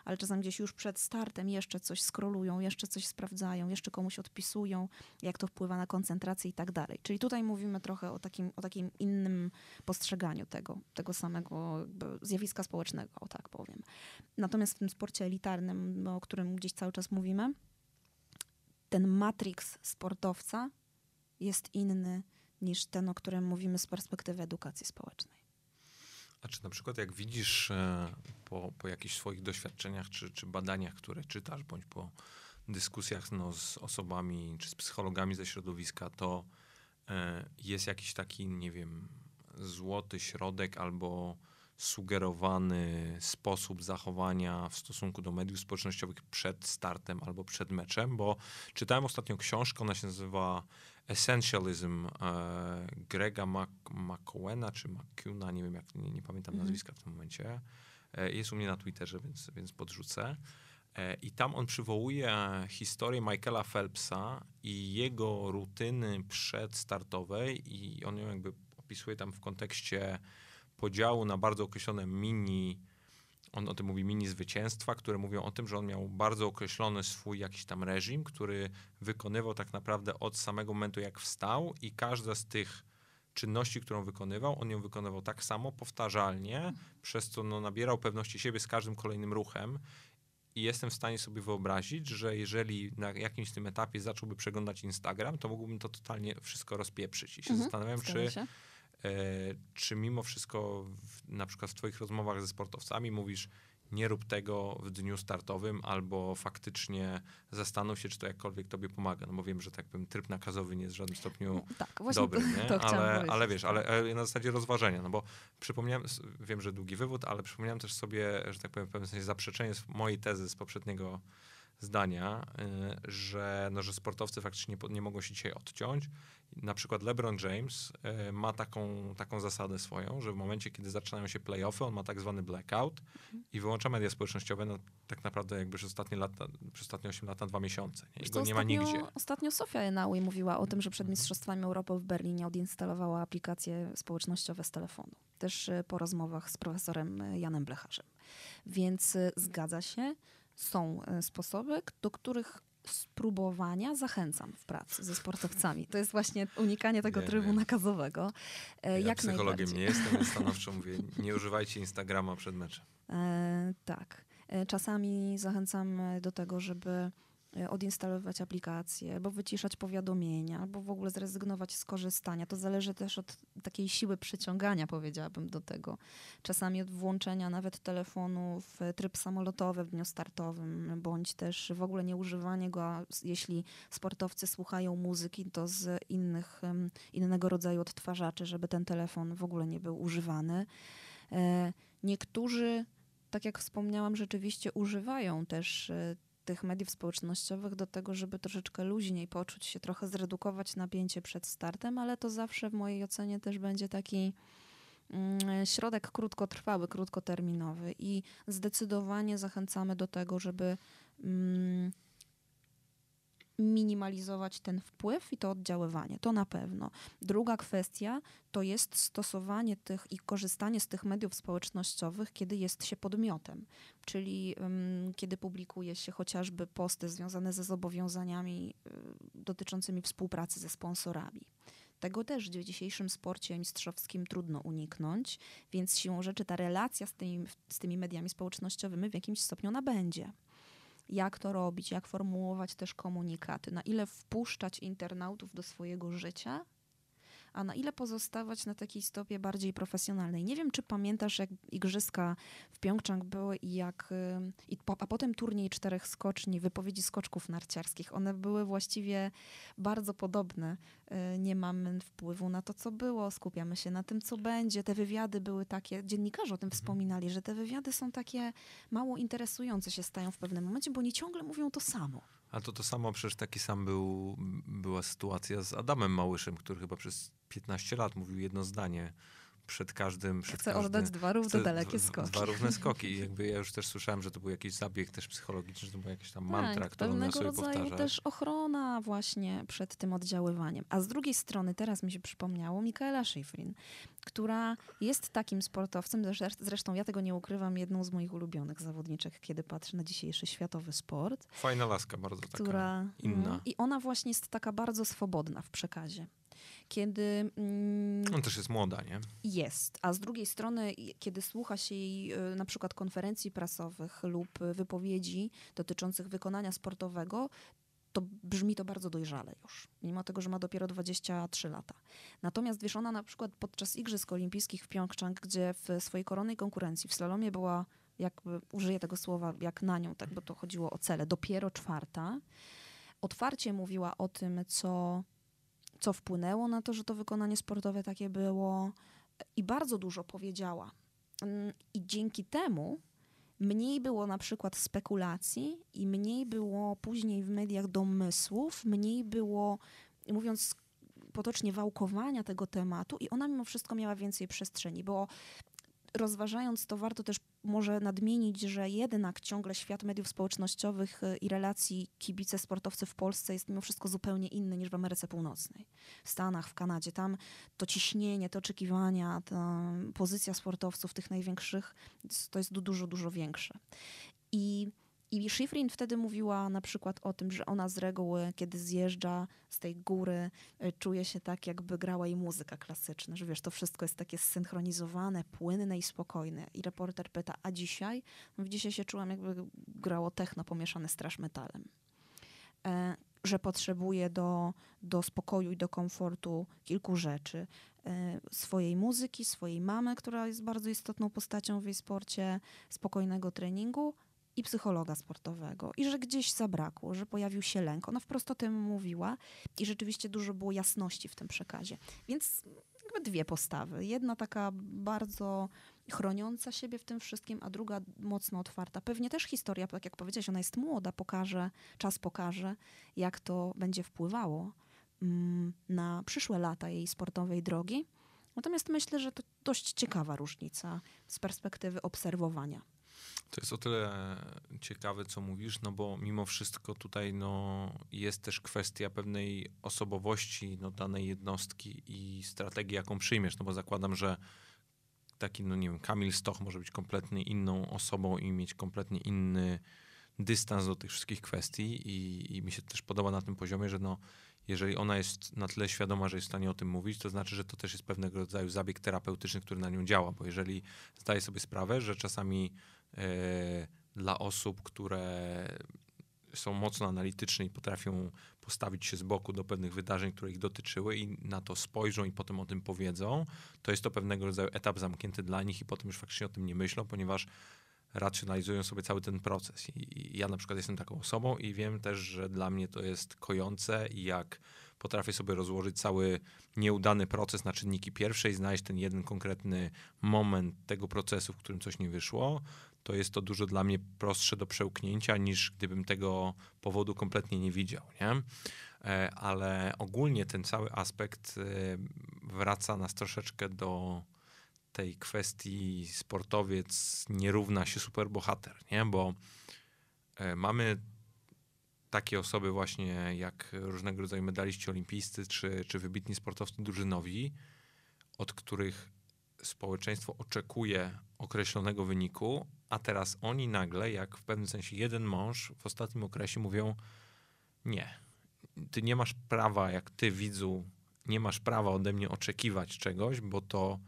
ale czasami gdzieś już przed startem jeszcze coś skrolują, jeszcze coś sprawdzają, jeszcze komuś odpisują, jak to wpływa na koncentrację i tak dalej. Czyli tutaj mówimy trochę o takim, o takim innym postrzeganiu tego, tego samego zjawiska społecznego, o tak powiem. Natomiast w tym sporcie elitarnym, o którym gdzieś cały czas mówimy, ten matrix sportowca jest inny niż ten, o którym mówimy z perspektywy edukacji społecznej. A czy na przykład jak widzisz e, po, po jakichś swoich doświadczeniach czy, czy badaniach, które czytasz, bądź po dyskusjach no, z osobami czy z psychologami ze środowiska, to e, jest jakiś taki, nie wiem, złoty środek albo sugerowany sposób zachowania w stosunku do mediów społecznościowych przed startem albo przed meczem, bo czytałem ostatnio książkę, ona się nazywa Essentialism e, Grega McCowena czy McCuna, nie wiem jak, nie, nie pamiętam Mhm. nazwiska w tym momencie. E, jest u mnie na Twitterze, więc, więc podrzucę. E, I tam on przywołuje historię Michaela Phelpsa i jego rutyny przedstartowej i on ją jakby opisuje tam w kontekście podziału na bardzo określone mini on o tym mówi mini zwycięstwa, które mówią o tym, że on miał bardzo określony swój jakiś tam reżim, który wykonywał tak naprawdę od samego momentu, jak wstał i każda z tych czynności, którą wykonywał, on ją wykonywał tak samo, powtarzalnie, przez co no, nabierał pewności siebie z każdym kolejnym ruchem. I jestem w stanie sobie wyobrazić, że jeżeli na jakimś tym etapie zacząłby przeglądać Instagram, to mógłbym to totalnie wszystko rozpieprzyć. I się Mhm, zastanawiam, czy się. E, czy mimo wszystko, w, na przykład w Twoich rozmowach ze sportowcami mówisz, nie rób tego w dniu startowym, albo faktycznie zastanów się, czy to jakkolwiek Tobie pomaga. No bo wiem, że tak powiem, tryb nakazowy nie jest w żadnym stopniu Tak, właśnie dobry, to, to ale, ale wiesz, ale, ale na zasadzie rozważenia, no bo przypomniałem, wiem, że długi wywód, ale przypomniałem też sobie, że tak powiem, w pewnym sensie zaprzeczenie z mojej tezy z poprzedniego zdania, y, że, no, że sportowcy faktycznie nie, nie mogą się dzisiaj odciąć. Na przykład LeBron James y, ma taką, taką zasadę swoją, że w momencie, kiedy zaczynają się playoffy, on ma tak zwany blackout i wyłącza media społecznościowe no, tak naprawdę jakby przez ostatnie lata, przez ostatnie 8 lat na dwa miesiące. Nie? I go nie ma nigdzie. Ostatnio Sofia Enaui mówiła o tym, że przed Mhm. Mistrzostwami Europy w Berlinie odinstalowała aplikacje społecznościowe z telefonu. Też y, po rozmowach z profesorem Janem Blecharzem. Więc zgadza się, są y, sposoby, do których spróbowania zachęcam w pracy ze sportowcami. To jest właśnie unikanie tego Wiem, trybu wiem. nakazowego. E, Ja Jak psychologiem nie jestem, więc stanowczo mówię, nie używajcie Instagrama przed meczem. E, tak. E, Czasami zachęcam e, do tego, żeby e, odinstalować aplikacje, albo wyciszać powiadomienia, albo w ogóle zrezygnować z korzystania. To zależy też od takiej siły przyciągania, powiedziałabym, do tego. Czasami od włączenia nawet telefonu w tryb samolotowy w dniu startowym, bądź też w ogóle nieużywanie go, a jeśli sportowcy słuchają muzyki, to z innych, innego rodzaju odtwarzaczy, żeby ten telefon w ogóle nie był używany. E, Niektórzy, tak jak wspomniałam, rzeczywiście używają też e, tych mediów społecznościowych do tego, żeby troszeczkę luźniej poczuć się, trochę zredukować napięcie przed startem, ale to zawsze w mojej ocenie też będzie taki mm, środek krótkotrwały, krótkoterminowy i zdecydowanie zachęcamy do tego, żeby mm, minimalizować ten wpływ i to oddziaływanie. To na pewno. Druga kwestia to jest stosowanie tych i korzystanie z tych mediów społecznościowych, kiedy jest się podmiotem, czyli ym, kiedy publikuje się chociażby posty związane ze zobowiązaniami y, dotyczącymi współpracy ze sponsorami. Tego też w dzisiejszym sporcie mistrzowskim trudno uniknąć, więc siłą rzeczy ta relacja z tymi, z tymi mediami społecznościowymi w jakimś stopniu nabędzie jak to robić, jak formułować też komunikaty, na ile wpuszczać internautów do swojego życia, a na ile pozostawać na takiej stopie bardziej profesjonalnej. Nie wiem, czy pamiętasz, jak igrzyska w Pjongczang były i jak, y, i po, a potem turniej czterech skoczni, wypowiedzi skoczków narciarskich. One były właściwie bardzo podobne. Y, Nie mamy wpływu na to, co było, skupiamy się na tym, co będzie. Te wywiady były takie, dziennikarze o tym wspominali, że te wywiady są takie mało interesujące się stają w pewnym momencie, bo oni ciągle mówią to samo. A to to samo, przecież taki sam był, była sytuacja z Adamem Małyszem, który chyba przez 15 lat mówił jedno zdanie przed każdym... Przed Chcę każdy, oddać dwa równe chce dalekie skoki. Dwa równe skoki. I jakby ja już też słyszałem, że to był jakiś zabieg też psychologiczny, że to była jakaś tam mantra, tak, którą miał pewnego sobie rodzaju powtarzać. też ochrona właśnie przed tym oddziaływaniem. A z drugiej strony teraz mi się przypomniało Mikaela Schifrin, która jest takim sportowcem, zresz- zresztą ja tego nie ukrywam, jedną z moich ulubionych zawodniczek, kiedy patrzę na dzisiejszy światowy sport, Fajna laska, bardzo taka która inna. mm, i ona właśnie jest taka bardzo swobodna w przekazie. Kiedy mm, On też jest młoda, nie? jest, a z drugiej strony, kiedy słucha się jej y, na przykład konferencji prasowych lub y, wypowiedzi dotyczących wykonania sportowego, to brzmi to bardzo dojrzale już, mimo tego, że ma dopiero 23 lata. Natomiast wiesz, ona na przykład podczas Igrzysk Olimpijskich w Pjongczang, gdzie w swojej koronnej konkurencji w slalomie była, jakby użyję tego słowa jak na nią, tak, bo to chodziło o cele, dopiero czwarta, otwarcie mówiła o tym, co, co wpłynęło na to, że to wykonanie sportowe takie było i bardzo dużo powiedziała. Mm, I dzięki temu mniej było na przykład spekulacji i mniej było później w mediach domysłów, mniej było, mówiąc potocznie, wałkowania tego tematu i ona mimo wszystko miała więcej przestrzeni, bo rozważając to, warto też może nadmienić, że jednak ciągle świat mediów społecznościowych y, i relacji kibice sportowcy w Polsce jest mimo wszystko zupełnie inny niż w Ameryce Północnej. W Stanach, w Kanadzie. Tam to ciśnienie, te oczekiwania, ta pozycja sportowców tych największych to jest dużo, dużo większe. I i Schifrin wtedy mówiła na przykład o tym, że ona z reguły, kiedy zjeżdża z tej góry, y, czuje się tak, jakby grała jej muzyka klasyczna, że wiesz, to wszystko jest takie zsynchronizowane, płynne i spokojne. I reporter pyta, a dzisiaj? Mówi, dzisiaj się czułam, jakby grało techno pomieszane z trash metalem. E, że potrzebuje do, do spokoju i do komfortu kilku rzeczy. E, swojej muzyki, swojej mamy, która jest bardzo istotną postacią w jej sporcie, spokojnego treningu, i psychologa sportowego, i że gdzieś zabrakło, że pojawił się lęk. Ona wprost o tym mówiła i rzeczywiście dużo było jasności w tym przekazie. Więc jakby dwie postawy. Jedna taka bardzo chroniąca siebie w tym wszystkim, a druga mocno otwarta. Pewnie też historia, tak jak powiedziałeś, ona jest młoda, pokaże, czas pokaże, jak to będzie wpływało mm, na przyszłe lata jej sportowej drogi. Natomiast myślę, że to dość ciekawa różnica z perspektywy obserwowania to jest o tyle ciekawe, co mówisz, no bo mimo wszystko tutaj no, jest też kwestia pewnej osobowości no, danej jednostki i strategii, jaką przyjmiesz, no bo zakładam, że taki, no nie wiem, Kamil Stoch może być kompletnie inną osobą i mieć kompletnie inny dystans do tych wszystkich kwestii i, i mi się też podoba na tym poziomie, że no, jeżeli ona jest na tyle świadoma, że jest w stanie o tym mówić, to znaczy, że to też jest pewnego rodzaju zabieg terapeutyczny, który na nią działa, bo jeżeli zdaje sobie sprawę, że czasami dla osób, które są mocno analityczne i potrafią postawić się z boku do pewnych wydarzeń, które ich dotyczyły i na to spojrzą i potem o tym powiedzą, to jest to pewnego rodzaju etap zamknięty dla nich i potem już faktycznie o tym nie myślą, ponieważ racjonalizują sobie cały ten proces. I ja na przykład jestem taką osobą i wiem też, że dla mnie to jest kojące i jak potrafię sobie rozłożyć cały nieudany proces na czynniki pierwsze i znaleźć ten jeden konkretny moment tego procesu, w którym coś nie wyszło, to jest to dużo dla mnie prostsze do przełknięcia niż gdybym tego powodu kompletnie nie widział. Nie? E, ale ogólnie ten cały aspekt e, wraca nas troszeczkę do tej kwestii sportowiec nie równa się superbohater, nie? bo e, mamy takie osoby właśnie jak różnego rodzaju medaliści olimpijscy czy, czy wybitni sportowcy drużynowi, od których społeczeństwo oczekuje określonego wyniku, a teraz oni nagle, jak w pewnym sensie jeden mąż w ostatnim okresie mówią nie, ty nie masz prawa, jak ty widzu, nie masz prawa ode mnie oczekiwać czegoś, bo to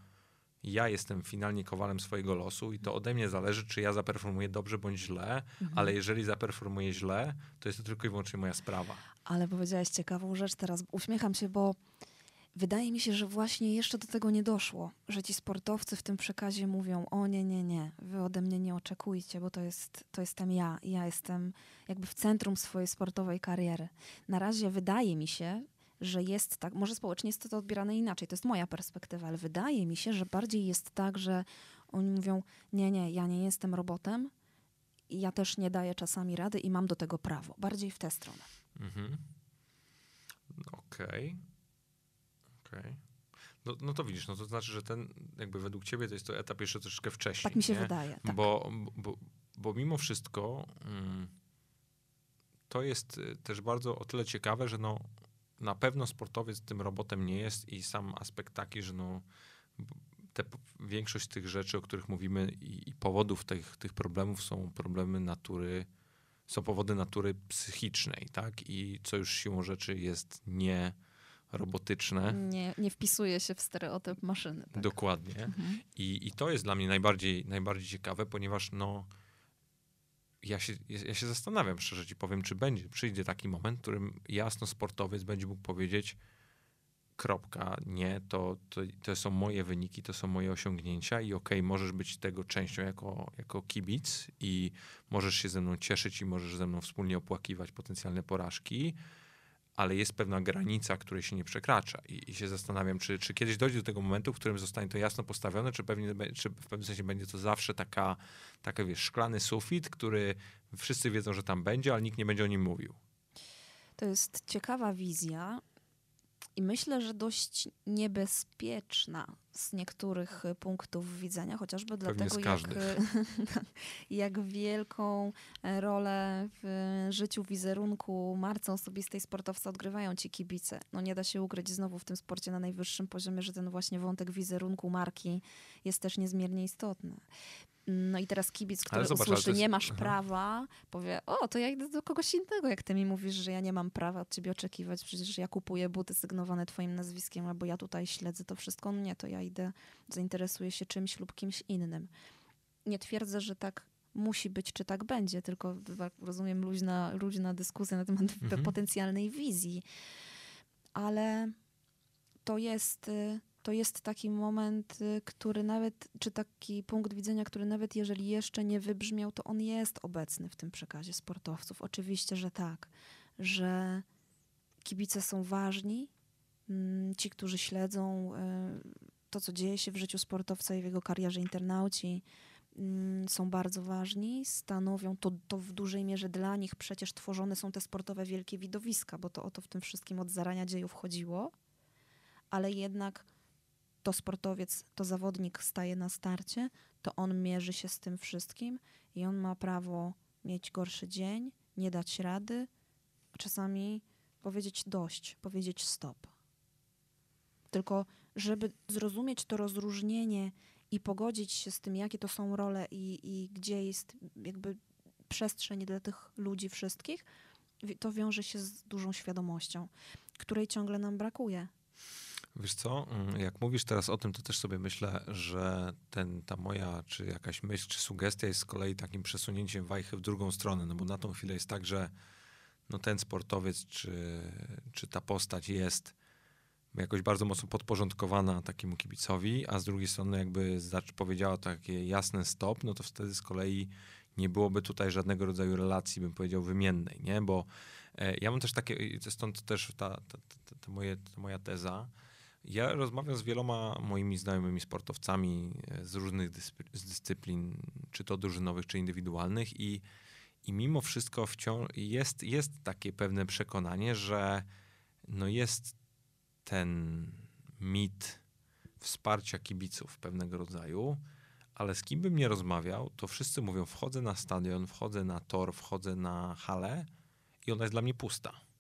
ja jestem finalnie kowalem swojego losu i to ode mnie zależy, czy ja zaperformuję dobrze bądź źle, mhm. ale jeżeli zaperformuję źle, to jest to tylko i wyłącznie moja sprawa. Ale powiedziałeś ciekawą rzecz, teraz uśmiecham się, bo wydaje mi się, że właśnie jeszcze do tego nie doszło, że ci sportowcy w tym przekazie mówią: O nie, nie, nie, wy ode mnie nie oczekujcie, bo to, jest, to jestem ja ja jestem jakby w centrum swojej sportowej kariery. Na razie wydaje mi się, że jest tak, może społecznie jest to odbierane inaczej, to jest moja perspektywa, ale wydaje mi się, że bardziej jest tak, że oni mówią: Nie, nie, ja nie jestem robotem. Ja też nie daję czasami rady i mam do tego prawo. Bardziej w tę stronę. Mhm. Okej. Okay. Okay. No, no to widzisz, no to znaczy, że ten jakby według ciebie to jest to etap jeszcze troszeczkę wcześniej. Tak mi się nie? wydaje. Tak. Bo, bo, bo mimo wszystko mm, to jest y, też bardzo o tyle ciekawe, że no na pewno sportowiec tym robotem nie jest i sam aspekt taki, że no te, większość tych rzeczy, o których mówimy i, i powodów tych, tych problemów są problemy natury, są powody natury psychicznej, tak? I co już siłą rzeczy jest nie robotyczne. Nie, nie wpisuje się w stereotyp maszyny. Tak? Dokładnie. Mhm. I, I to jest dla mnie najbardziej, najbardziej ciekawe, ponieważ no, ja się, ja się zastanawiam, szczerze ci powiem, czy będzie, przyjdzie taki moment, w którym jasno sportowiec będzie mógł powiedzieć kropka, nie, to, to, to są moje wyniki, to są moje osiągnięcia i okej, okay, możesz być tego częścią jako, jako kibic i możesz się ze mną cieszyć i możesz ze mną wspólnie opłakiwać potencjalne porażki, ale jest pewna granica, której się nie przekracza. I, i się zastanawiam, czy, czy kiedyś dojdzie do tego momentu, w którym zostanie to jasno postawione, czy, pewnie, czy w pewnym sensie będzie to zawsze taka, taka wiesz, szklany sufit, który wszyscy wiedzą, że tam będzie, ale nikt nie będzie o nim mówił. To jest ciekawa wizja. I myślę, że dość niebezpieczna z niektórych y, punktów widzenia, chociażby Pewnie dlatego, jak, każdych. jak wielką e, rolę w życiu, wizerunku, marce osobistej sportowca odgrywają ci kibice. No nie da się ukryć znowu w tym sporcie na najwyższym poziomie, że ten właśnie wątek wizerunku marki jest też niezmiernie istotny. No i teraz kibic, który Ale zobacz, usłyszy, jest- nie masz aha. prawa, powie, o, to ja idę do kogoś innego, jak ty mi mówisz, że ja nie mam prawa od ciebie oczekiwać, przecież ja kupuję buty sygnowane twoim nazwiskiem, albo ja tutaj śledzę to wszystko. No nie, to ja idę, zainteresuję się czymś lub kimś innym. Nie twierdzę, że tak musi być, czy tak będzie, tylko rozumiem luźna, luźna dyskusja na temat Mhm. potencjalnej wizji. Ale to jest, y, to jest taki moment, y, który nawet, czy taki punkt widzenia, który nawet jeżeli jeszcze nie wybrzmiał, to on jest obecny w tym przekazie sportowców. Oczywiście, że tak, że kibice są ważni, mm, ci, którzy śledzą y, to, co dzieje się w życiu sportowca i w jego karierze internauci, mm, są bardzo ważni, stanowią to, to w dużej mierze dla nich przecież tworzone są te sportowe wielkie widowiska, bo to o to w tym wszystkim od zarania dziejów chodziło, ale jednak to sportowiec, to zawodnik staje na starcie, to on mierzy się z tym wszystkim i on ma prawo mieć gorszy dzień, nie dać rady, czasami powiedzieć dość, powiedzieć stop. Tylko, żeby zrozumieć to rozróżnienie i pogodzić się z tym, jakie to są role i, i gdzie jest jakby przestrzeń dla tych ludzi wszystkich, to wiąże się z dużą świadomością, której ciągle nam brakuje. Wiesz co, mm, jak mówisz teraz o tym, to też sobie myślę, że ten, ta moja, czy jakaś myśl, czy sugestia jest z kolei takim przesunięciem wajchy w drugą stronę, no bo na tą chwilę jest tak, że no ten sportowiec, czy, czy ta postać jest jakoś bardzo mocno podporządkowana takiemu kibicowi, a z drugiej strony jakby powiedziała takie jasne stop, no to wtedy z kolei nie byłoby tutaj żadnego rodzaju relacji, bym powiedział, wymiennej, nie? Bo e, ja mam też takie, stąd też ta, ta, ta, ta, moje, ta moja teza, ja rozmawiam z wieloma moimi znajomymi sportowcami e, z różnych dyscy- z dyscyplin, czy to drużynowych, czy indywidualnych i, i mimo wszystko wciąż jest, jest takie pewne przekonanie, że no jest ten mit wsparcia kibiców pewnego rodzaju, ale z kim bym nie rozmawiał, to wszyscy mówią, wchodzę na stadion, wchodzę na tor, wchodzę na halę i ona jest dla mnie pusta.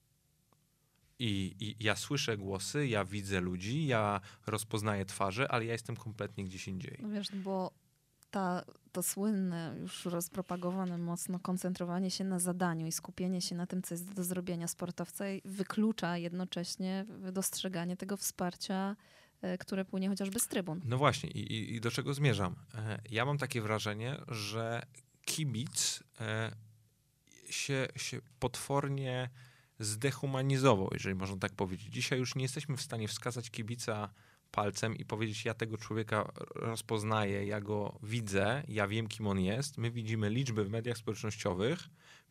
I, I ja słyszę głosy, ja widzę ludzi, ja rozpoznaję twarze, ale ja jestem kompletnie gdzieś indziej. No wiesz, bo ta, to słynne, już rozpropagowane mocno koncentrowanie się na zadaniu i skupienie się na tym, co jest do zrobienia sportowca wyklucza jednocześnie dostrzeganie tego wsparcia, e, które płynie chociażby z trybun. No właśnie, i, i, i do czego zmierzam? E, Ja mam takie wrażenie, że kibic e, się, się potwornie zdehumanizował, jeżeli można tak powiedzieć. Dzisiaj już nie jesteśmy w stanie wskazać kibica palcem i powiedzieć, ja tego człowieka rozpoznaję, ja go widzę, ja wiem, kim on jest. My widzimy liczby w mediach społecznościowych,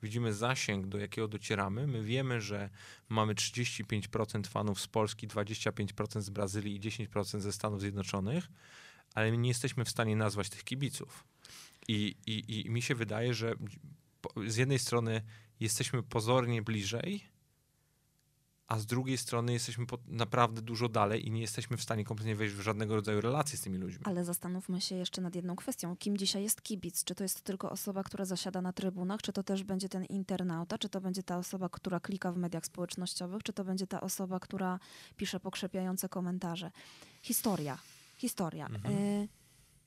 widzimy zasięg, do jakiego docieramy. My wiemy, że mamy 35% fanów z Polski, 25% z Brazylii i 10% ze Stanów Zjednoczonych, ale nie jesteśmy w stanie nazwać tych kibiców. I, i, i mi się wydaje, że z jednej strony jesteśmy pozornie bliżej, a z drugiej strony jesteśmy naprawdę dużo dalej i nie jesteśmy w stanie kompletnie wejść w żadnego rodzaju relacje z tymi ludźmi. Ale zastanówmy się jeszcze nad jedną kwestią. Kim dzisiaj jest kibic? Czy to jest tylko osoba, która zasiada na trybunach, czy to też będzie ten internauta, czy to będzie ta osoba, która klika w mediach społecznościowych, czy to będzie ta osoba, która pisze pokrzepiające komentarze? Historia. Historia. Mhm. Y,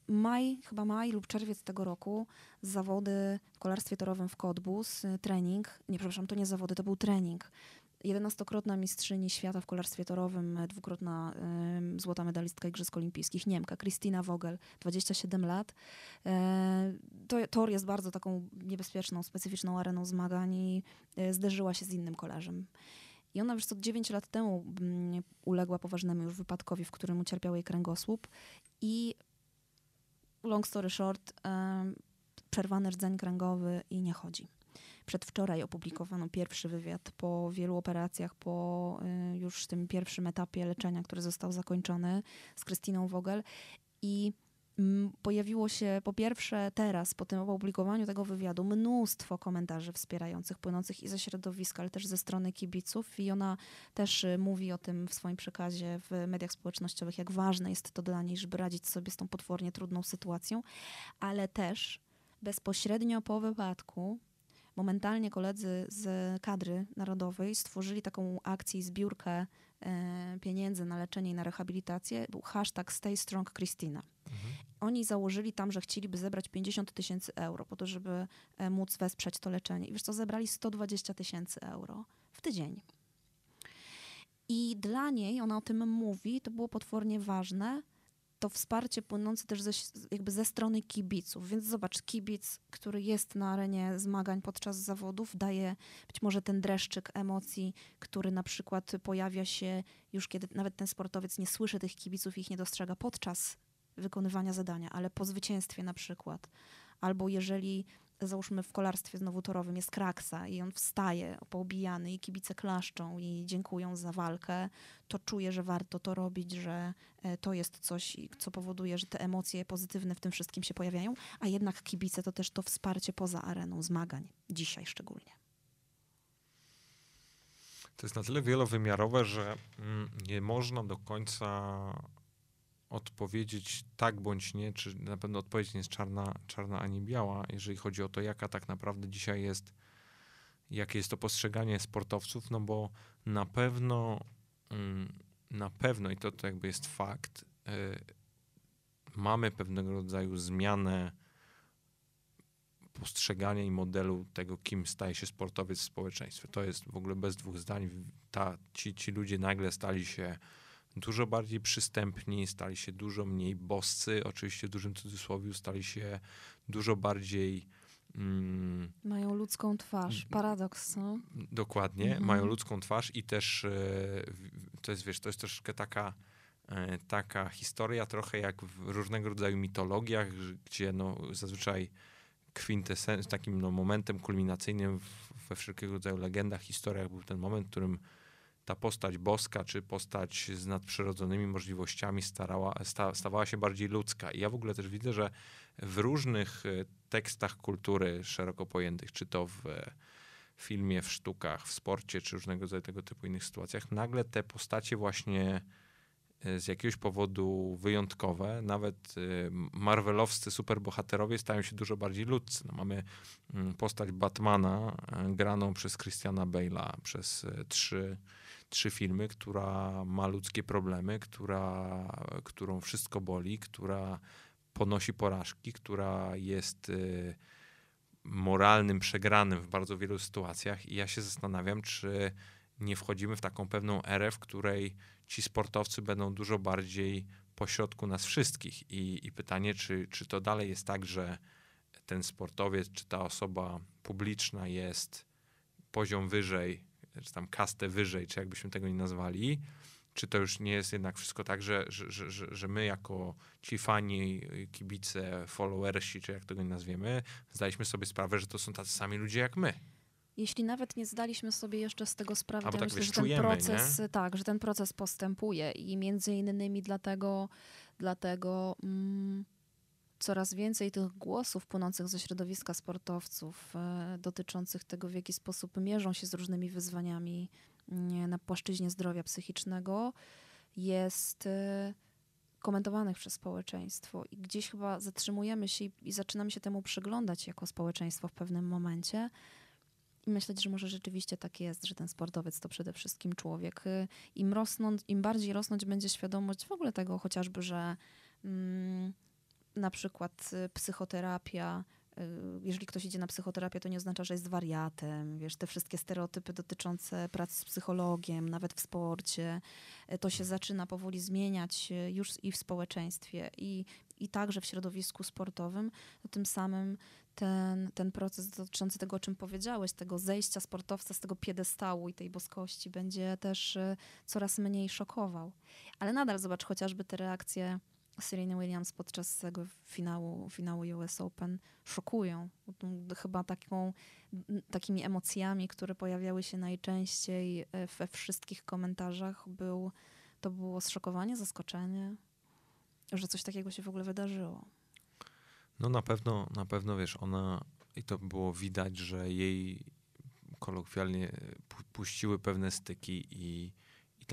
Maj, chyba maj lub czerwiec tego roku, zawody w kolarstwie torowym w Cottbus, y, trening, nie przepraszam, to nie zawody, to był trening. Jedenastokrotna mistrzyni świata w kolarstwie torowym, y, dwukrotna złota medalistka Igrzysk Olimpijskich, Niemka, Kristina Vogel, 27 lat. E, to, tor jest bardzo taką niebezpieczną, specyficzną areną zmagań i e, zderzyła się z innym kolarzem. I ona już co 9 lat temu mm, uległa poważnemu już wypadkowi, w którym ucierpiał jej kręgosłup i long story short, przerwany rdzeń kręgowy i nie chodzi. Przedwczoraj opublikowano pierwszy wywiad po wielu operacjach, po y, już tym pierwszym etapie leczenia, który został zakończony z Krystyną Vogel. I mm, pojawiło się po pierwsze teraz, po tym opublikowaniu tego wywiadu, mnóstwo komentarzy wspierających, płynących i ze środowiska, ale też ze strony kibiców. I ona też y, mówi o tym w swoim przekazie w mediach społecznościowych, jak ważne jest to dla niej, żeby radzić sobie z tą potwornie trudną sytuacją, ale też bezpośrednio po wypadku momentalnie koledzy z kadry narodowej stworzyli taką akcję zbiórkę e, pieniędzy na leczenie i na rehabilitację. Był hashtag Stay Strong Christina. Mhm. Oni założyli tam, że chcieliby zebrać 50 tysięcy euro po to, żeby e, móc wesprzeć to leczenie. I wiesz co, zebrali 120 tysięcy euro w tydzień. I dla niej, ona o tym mówi, to było potwornie ważne, to wsparcie płynące też ze, jakby ze strony kibiców. Więc zobacz, kibic, który jest na arenie zmagań podczas zawodów, daje być może ten dreszczyk emocji, który na przykład pojawia się już kiedy nawet ten sportowiec nie słyszy tych kibiców ich nie dostrzega podczas wykonywania zadania, ale po zwycięstwie na przykład. Albo jeżeli załóżmy w kolarstwie znowu torowym jest kraksa i on wstaje poobijany i kibice klaszczą i dziękują za walkę, to czuje, że warto to robić, że e, to jest coś, co powoduje, że te emocje pozytywne w tym wszystkim się pojawiają, a jednak kibice to też to wsparcie poza areną zmagań, dzisiaj szczególnie. To jest na tyle wielowymiarowe, że mm, nie można do końca odpowiedzieć tak bądź nie, czy na pewno odpowiedź nie jest czarna, czarna ani biała, jeżeli chodzi o to, jaka tak naprawdę dzisiaj jest, jakie jest to postrzeganie sportowców, no bo na pewno, mm, na pewno, i to, to jakby jest fakt, y, mamy pewnego rodzaju zmianę postrzegania i modelu tego, kim staje się sportowiec w społeczeństwie. To jest w ogóle bez dwóch zdań. Ta, ci, ci ludzie nagle stali się dużo bardziej przystępni, stali się dużo mniej boscy, oczywiście w dużym cudzysłowie, stali się dużo bardziej. Mm, mają ludzką twarz, paradoks. No? Dokładnie, mhm. mają ludzką twarz i też e, to jest, wiesz, to jest troszkę taka, e, taka historia trochę jak w różnego rodzaju mitologiach, gdzie no, zazwyczaj kwintesens, takim no, momentem kulminacyjnym we wszelkiego rodzaju legendach, historiach był ten moment, w którym ta postać boska, czy postać z nadprzyrodzonymi możliwościami starała, sta, stawała się bardziej ludzka. I ja w ogóle też widzę, że w różnych e, tekstach kultury szeroko pojętych, czy to w filmie, w sztukach, w sporcie, czy różnego rodzaju tego typu innych sytuacjach, nagle te postacie właśnie e, z jakiegoś powodu wyjątkowe, nawet e, marvelowscy superbohaterowie stają się dużo bardziej ludzcy. No, mamy mm, postać Batmana graną przez Christiana Bale'a przez trzy trzy filmy, która ma ludzkie problemy, która, którą wszystko boli, która ponosi porażki, która jest y, moralnym przegranym w bardzo wielu sytuacjach i ja się zastanawiam, czy nie wchodzimy w taką pewną erę, w której ci sportowcy będą dużo bardziej pośrodku nas wszystkich. I, i pytanie, czy, czy to dalej jest tak, że ten sportowiec, czy ta osoba publiczna jest poziom wyżej czy tam kastę wyżej, czy jakbyśmy tego nie nazwali, czy to już nie jest jednak wszystko tak, że, że, że, że my jako ci fani, kibice, followersi, czy jak tego nie nazwiemy, zdaliśmy sobie sprawę, że to są tacy sami ludzie jak my. Jeśli nawet nie zdaliśmy sobie jeszcze z tego sprawy, to tak myślę, wiesz, że ten czujemy, proces, nie? tak, że ten proces postępuje i między innymi dlatego, dlatego mm, coraz więcej tych głosów płynących ze środowiska sportowców e, dotyczących tego, w jaki sposób mierzą się z różnymi wyzwaniami nie, na płaszczyźnie zdrowia psychicznego, jest e, komentowanych przez społeczeństwo. I gdzieś chyba zatrzymujemy się i, i zaczynamy się temu przyglądać jako społeczeństwo w pewnym momencie i myśleć, że może rzeczywiście tak jest, że ten sportowiec to przede wszystkim człowiek. E, Im, rosnąć, im bardziej rosnąć będzie świadomość w ogóle tego chociażby, że mm, na przykład y, psychoterapia, y, jeżeli ktoś idzie na psychoterapię, to nie oznacza, że jest wariatem. Wiesz, te wszystkie stereotypy dotyczące pracy z psychologiem, nawet w sporcie, y, to się zaczyna powoli zmieniać już i w społeczeństwie, i, i także w środowisku sportowym. To tym samym ten, ten proces dotyczący tego, o czym powiedziałeś, tego zejścia sportowca z tego piedestału i tej boskości będzie też coraz mniej szokował. Ale nadal zobacz chociażby te reakcje Serena Williams podczas tego finału, finału US Open szokują. Chyba taką, takimi emocjami, które pojawiały się najczęściej e, we wszystkich komentarzach, był, to było zszokowanie, zaskoczenie, że coś takiego się w ogóle wydarzyło. No na pewno, na pewno wiesz, ona i to było widać, że jej kolokwialnie pu- puściły pewne styki i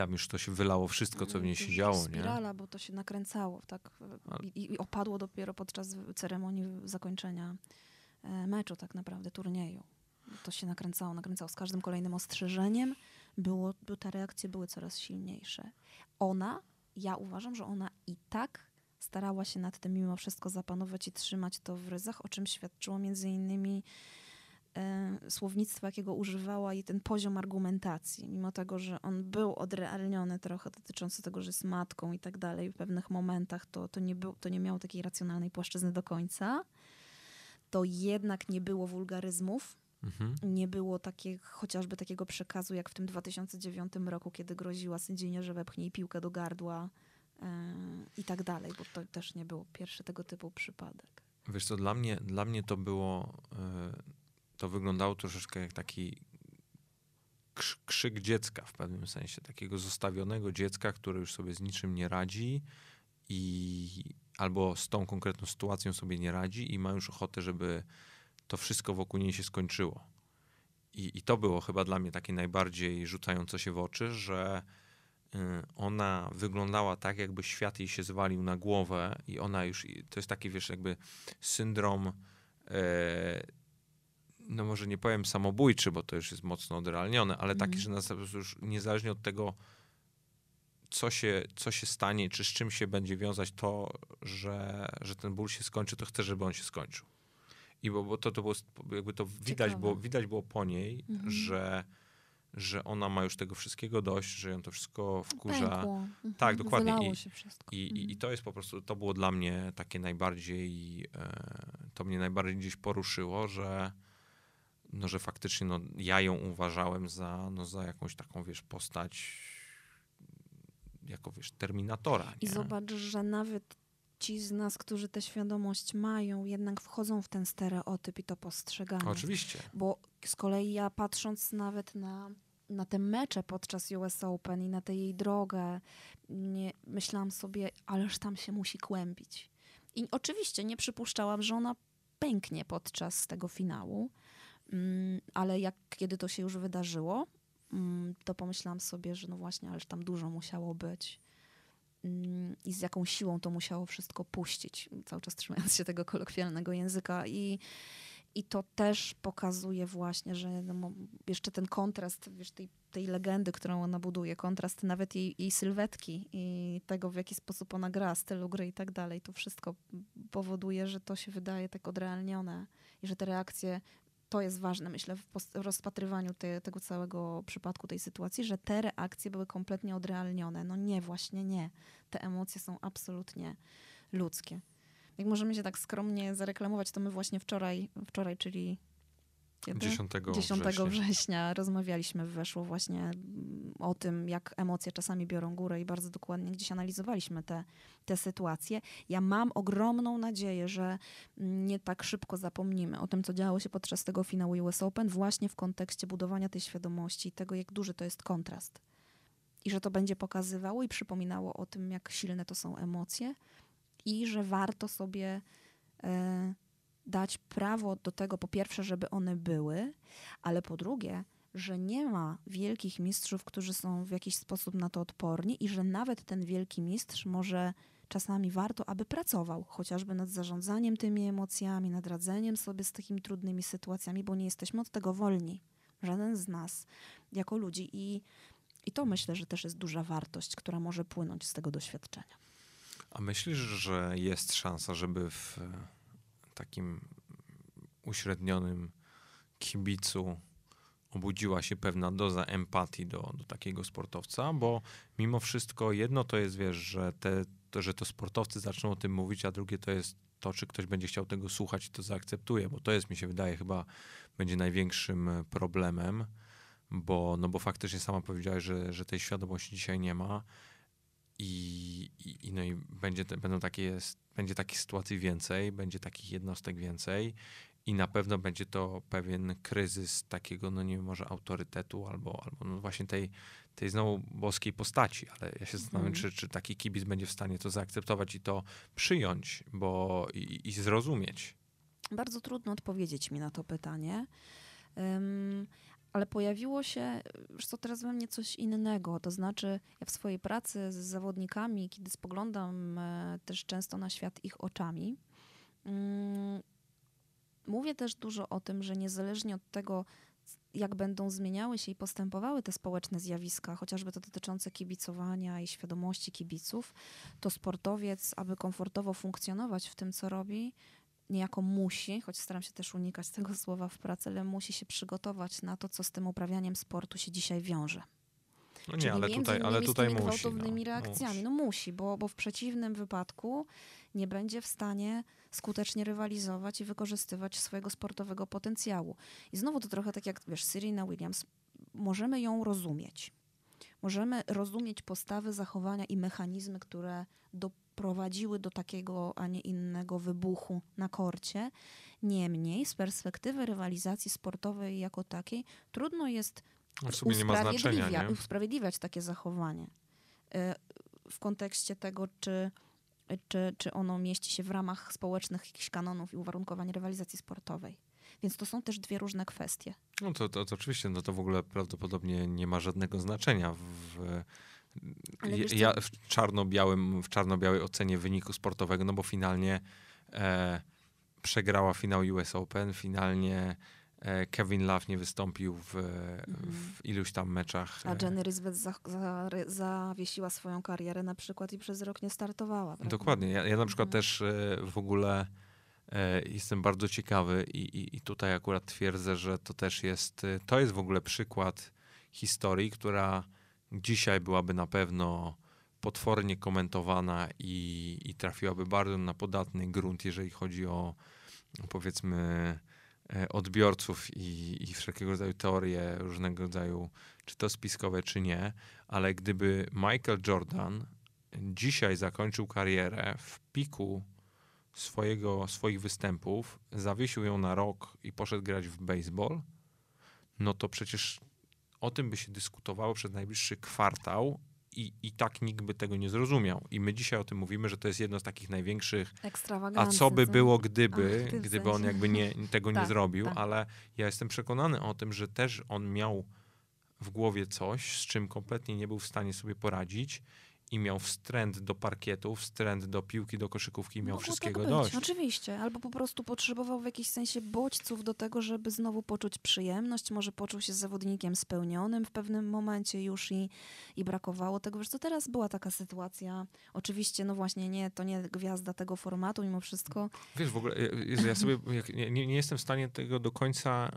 tam już to się wylało wszystko, co w niej się działo, nie? Spirala, bo to się nakręcało, tak? I, I opadło dopiero podczas ceremonii zakończenia e, meczu, tak naprawdę, turnieju. To się nakręcało, nakręcało. Z każdym kolejnym ostrzeżeniem było, by te reakcje były coraz silniejsze. Ona, ja uważam, że ona i tak starała się nad tym mimo wszystko zapanować i trzymać to w ryzach, o czym świadczyło między innymi e, słownictwo, jakiego używała i ten poziom argumentacji, mimo tego, że on był odrealniony trochę dotyczący tego, że jest matką i tak dalej, w pewnych momentach to, to, nie, był, to nie miało takiej racjonalnej płaszczyzny do końca, to jednak nie było wulgaryzmów, Mhm. nie było takiego, chociażby takiego przekazu, jak w tym 2009 roku, kiedy groziła sędzinie, że wepchnie jej piłkę do gardła e, i tak dalej, bo to też nie był pierwszy tego typu przypadek. Wiesz co, dla mnie, dla mnie to było, e, to wyglądało troszeczkę jak taki krz- krzyk dziecka w pewnym sensie, takiego zostawionego dziecka, które już sobie z niczym nie radzi i albo z tą konkretną sytuacją sobie nie radzi i ma już ochotę, żeby to wszystko wokół niej się skończyło. I, I to było chyba dla mnie takie najbardziej rzucające się w oczy, że y, ona wyglądała tak, jakby świat jej się zwalił na głowę i ona już, to jest taki, wiesz, jakby syndrom, e, no może nie powiem samobójczy, bo to już jest mocno odrealnione, ale taki, Mhm. że nas już niezależnie od tego, co się, co się stanie, czy z czym się będzie wiązać to, że, że ten ból się skończy, to chcę, żeby on się skończył. I bo, bo to, to było, jakby to widać Ciekawe. było, widać było po niej, Mhm. że, że ona ma już tego wszystkiego dość, że ją to wszystko wkurza. Mhm. Tak, dokładnie. I-. I, i, I Mhm. to jest po prostu, to było dla mnie takie najbardziej, e, to mnie najbardziej gdzieś poruszyło, że, no, że faktycznie no, ja ją uważałem za, no, za jakąś taką, wiesz, postać jako, wiesz, Terminatora. I nie? zobacz, że nawet ci z nas, którzy tę świadomość mają, jednak wchodzą w ten stereotyp i to postrzegamy. Oczywiście. Bo z kolei ja patrząc nawet na, na te mecze podczas US Open i na tę jej drogę, nie, myślałam sobie, ależ tam się musi kłębić. I oczywiście nie przypuszczałam, że ona pęknie podczas tego finału, ale jak kiedy to się już wydarzyło, mm, to pomyślałam sobie, że no właśnie, ależ tam dużo musiało być. Mm, I z jaką siłą to musiało wszystko puścić, cały czas trzymając się tego kolokwialnego języka. I, i to też pokazuje właśnie, że no, jeszcze ten kontrast wiesz, tej, tej legendy, którą ona buduje, kontrast nawet jej, jej sylwetki i tego, w jaki sposób ona gra, stylu gry i tak dalej, to wszystko powoduje, że to się wydaje tak odrealnione i że te reakcje, to jest ważne, myślę, w rozpatrywaniu te, tego całego przypadku, tej sytuacji, że te reakcje były kompletnie odrealnione. No nie, właśnie nie. Te emocje są absolutnie ludzkie. Jak możemy się tak skromnie zareklamować, to my właśnie wczoraj, wczoraj czyli kiedy? 10, 10 września. września rozmawialiśmy Weszło właśnie mm, o tym, jak emocje czasami biorą górę i bardzo dokładnie gdzieś analizowaliśmy te, te sytuacje. Ja mam ogromną nadzieję, że mm, nie tak szybko zapomnimy o tym, co działo się podczas tego finału US Open, właśnie w kontekście budowania tej świadomości i tego, jak duży to jest kontrast. I że to będzie pokazywało i przypominało o tym, jak silne to są emocje i że warto sobie e, dać prawo do tego, po pierwsze, żeby one były, ale po drugie, że nie ma wielkich mistrzów, którzy są w jakiś sposób na to odporni i że nawet ten wielki mistrz może czasami warto, aby pracował chociażby nad zarządzaniem tymi emocjami, nad radzeniem sobie z takimi trudnymi sytuacjami, bo nie jesteśmy od tego wolni. Żaden z nas jako ludzi i, i to myślę, że też jest duża wartość, która może płynąć z tego doświadczenia. A myślisz, że jest szansa, żeby w takim uśrednionym kibicu obudziła się pewna doza empatii do, do takiego sportowca? Bo mimo wszystko jedno to jest, wiesz, że, te, to, że to sportowcy zaczną o tym mówić, a drugie to jest to, czy ktoś będzie chciał tego słuchać i to zaakceptuje, bo to jest, mi się wydaje, chyba będzie największym problemem, bo, no bo faktycznie sama powiedziałaś, że, że tej świadomości dzisiaj nie ma. I, i, no i będzie, te, będą takie, będzie takich sytuacji więcej, będzie takich jednostek więcej i na pewno będzie to pewien kryzys takiego, no nie wiem, może autorytetu albo, albo no właśnie tej, tej znowu boskiej postaci, ale ja się zastanawiam, Mhm. czy, czy taki kibic będzie w stanie to zaakceptować i to przyjąć, bo i, i zrozumieć. Bardzo trudno odpowiedzieć mi na to pytanie. Ym, ale pojawiło się, wiesz co, teraz we mnie coś innego. To znaczy, ja w swojej pracy z zawodnikami, kiedy spoglądam e, też często na świat ich oczami, mm, mówię też dużo o tym, że niezależnie od tego, jak będą zmieniały się i postępowały te społeczne zjawiska, chociażby to dotyczące kibicowania i świadomości kibiców, to sportowiec, aby komfortowo funkcjonować w tym, co robi, niejako musi, choć staram się też unikać tego słowa w pracy, ale musi się przygotować na to, co z tym uprawianiem sportu się dzisiaj wiąże. No Czyli nie, ale między tutaj, ale tutaj z tymi musi. gwałtownymi no, reakcjami. musi. No musi, bo, bo w przeciwnym wypadku nie będzie w stanie skutecznie rywalizować i wykorzystywać swojego sportowego potencjału. I znowu to trochę tak jak, wiesz, Serena Williams, możemy ją rozumieć. Możemy rozumieć postawy, zachowania i mechanizmy, które doprowadziły do takiego, a nie innego wybuchu na korcie. Niemniej, z perspektywy rywalizacji sportowej jako takiej, trudno jest No w sumie nie ma znaczenia, usprawiedliwia- nie? usprawiedliwiać takie zachowanie y, w kontekście tego, czy, czy, czy ono mieści się w ramach społecznych jakichś kanonów i uwarunkowań rywalizacji sportowej. Więc to są też dwie różne kwestie. No to, to, to oczywiście, no to w ogóle prawdopodobnie nie ma żadnego znaczenia w, Ja w czarno-białym, w czarno-białej ocenie wyniku sportowego, no bo finalnie e, przegrała finał US Open, finalnie e, Kevin Love nie wystąpił w, w iluś tam meczach. A e, Jenny Rysbeth za, za, zawiesiła swoją karierę na przykład i przez rok nie startowała. prawda? Dokładnie. Ja, ja na przykład Mhm. też e, w ogóle e, jestem bardzo ciekawy i, i, i tutaj akurat twierdzę, że to też jest, to jest w ogóle przykład historii, która dzisiaj byłaby na pewno potwornie komentowana i, i trafiłaby bardzo na podatny grunt, jeżeli chodzi o powiedzmy e, odbiorców i, i wszelkiego rodzaju teorie, różnego rodzaju, czy to spiskowe, czy nie, ale gdyby Michael Jordan dzisiaj zakończył karierę w piku swojego, swoich występów, zawiesił ją na rok i poszedł grać w baseball, no to przecież o tym by się dyskutowało przez najbliższy kwartał i, i tak nikt by tego nie zrozumiał. I my dzisiaj o tym mówimy, że to jest jedno z takich największych a co by było, gdyby, Ach, gdyby on jakby nie, tego nie Tak, zrobił, tak. ale ja jestem przekonany o tym, że też on miał w głowie coś, z czym kompletnie nie był w stanie sobie poradzić i miał wstręt do parkietu, wstręt do piłki, do koszykówki i miał Mogło wszystkiego tak być, dość. Oczywiście, albo po prostu potrzebował w jakimś sensie bodźców do tego, żeby znowu poczuć przyjemność, może poczuł się zawodnikiem spełnionym w pewnym momencie już i, i brakowało tego. Wiesz co, teraz była taka sytuacja, oczywiście, no właśnie, nie, to nie gwiazda tego formatu, mimo wszystko. Wiesz, w ogóle, ja- Jezu, ja sobie nie, nie jestem w stanie tego do końca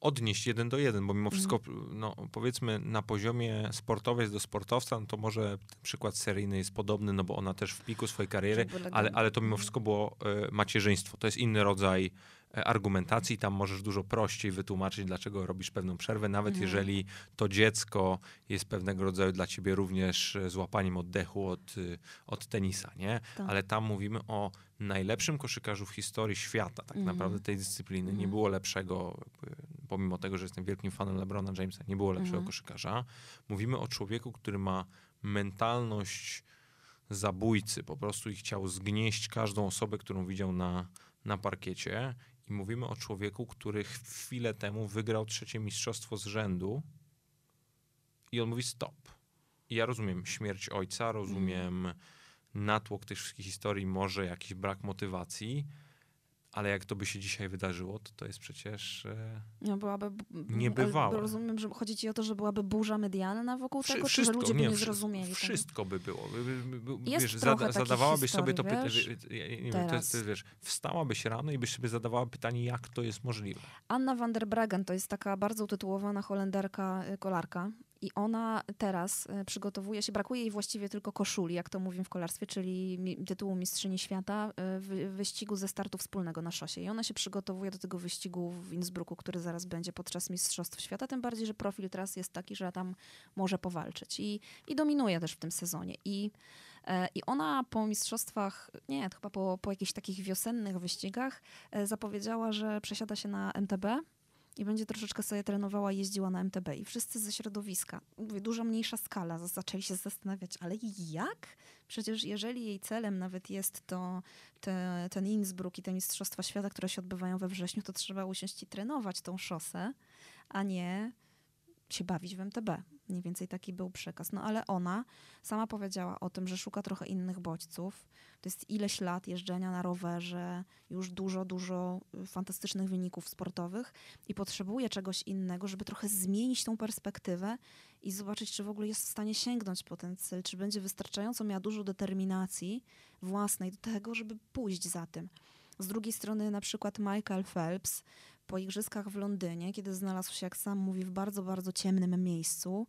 odnieść jeden do jeden, bo mimo wszystko, no, powiedzmy, na poziomie sportowiec do sportowca, no to może ten przykład seryjny jest podobny, no bo ona też w piku swojej kariery, ale, ale to mimo Mhm. wszystko było e, macierzyństwo. To jest inny rodzaj e, argumentacji. Tam możesz dużo prościej wytłumaczyć, dlaczego robisz pewną przerwę, nawet Mhm. jeżeli to dziecko jest pewnego rodzaju dla ciebie również e, złapaniem oddechu od, y, od tenisa, nie? Tak. Ale tam mówimy o najlepszym koszykarzu w historii świata, tak Mhm. naprawdę tej dyscypliny. Nie Mhm. było lepszego, pomimo tego, że jestem wielkim fanem LeBrona Jamesa, nie było lepszego Mhm. koszykarza. Mówimy o człowieku, który ma mentalność zabójcy, po prostu i chciał zgnieść każdą osobę, którą widział na, na parkiecie. I mówimy o człowieku, który chwilę temu wygrał trzecie mistrzostwo z rzędu i on mówi stop. I ja rozumiem śmierć ojca, rozumiem natłok tych wszystkich historii, może jakiś brak motywacji, ale jak to by się dzisiaj wydarzyło, to to jest przecież... E, No, byłaby, Niebywałe. Rozumiem, że chodzi ci o to, że byłaby burza medialna wokół Wszy- tego, czy że ludzie by nie zrozumieli tego? Wszystko by było. By- by- by- Jest wiesz, zada, zadawałabyś sobie to pytanie. wiesz, nie wstałabyś rano i byś sobie zadawała pytanie, jak to jest możliwe. Anna van der Breggen to jest taka bardzo utytułowana Holenderka, y, kolarka. I ona teraz y, przygotowuje się, brakuje jej właściwie tylko koszuli, jak to mówimy w kolarstwie, czyli tytułu Mistrzyni Świata y, w wyścigu ze startu wspólnego na szosie. I ona się przygotowuje do tego wyścigu w Innsbrucku, który zaraz będzie podczas Mistrzostw Świata, tym bardziej, że profil teraz jest taki, że tam może powalczyć. I, i dominuje też w tym sezonie. I E, I ona po mistrzostwach, nie, chyba po, po jakichś takich wiosennych wyścigach e, zapowiedziała, że przesiada się na MTB i będzie troszeczkę sobie trenowała, jeździła na MTB. I wszyscy ze środowiska, mówię, dużo mniejsza skala, zaczęli się zastanawiać, ale jak? Przecież jeżeli jej celem nawet jest to te, ten Innsbruck i te Mistrzostwa Świata, które się odbywają we wrześniu, to trzeba usiąść i trenować tą szosę, a nie się bawić w MTB. Mniej więcej taki był przekaz. No ale ona sama powiedziała o tym, że szuka trochę innych bodźców. To jest ileś lat jeżdżenia na rowerze, już dużo, dużo y, fantastycznych wyników sportowych i potrzebuje czegoś innego, żeby trochę zmienić tą perspektywę i zobaczyć, czy w ogóle jest w stanie sięgnąć po ten cel, czy będzie wystarczająco miała dużo determinacji własnej do tego, żeby pójść za tym. Z drugiej strony na przykład Michael Phelps po igrzyskach w Londynie, kiedy znalazł się, jak sam mówi, w bardzo, bardzo ciemnym miejscu,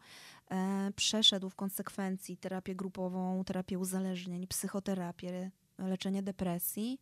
e, przeszedł w konsekwencji terapię grupową, terapię uzależnień, psychoterapię, leczenie depresji,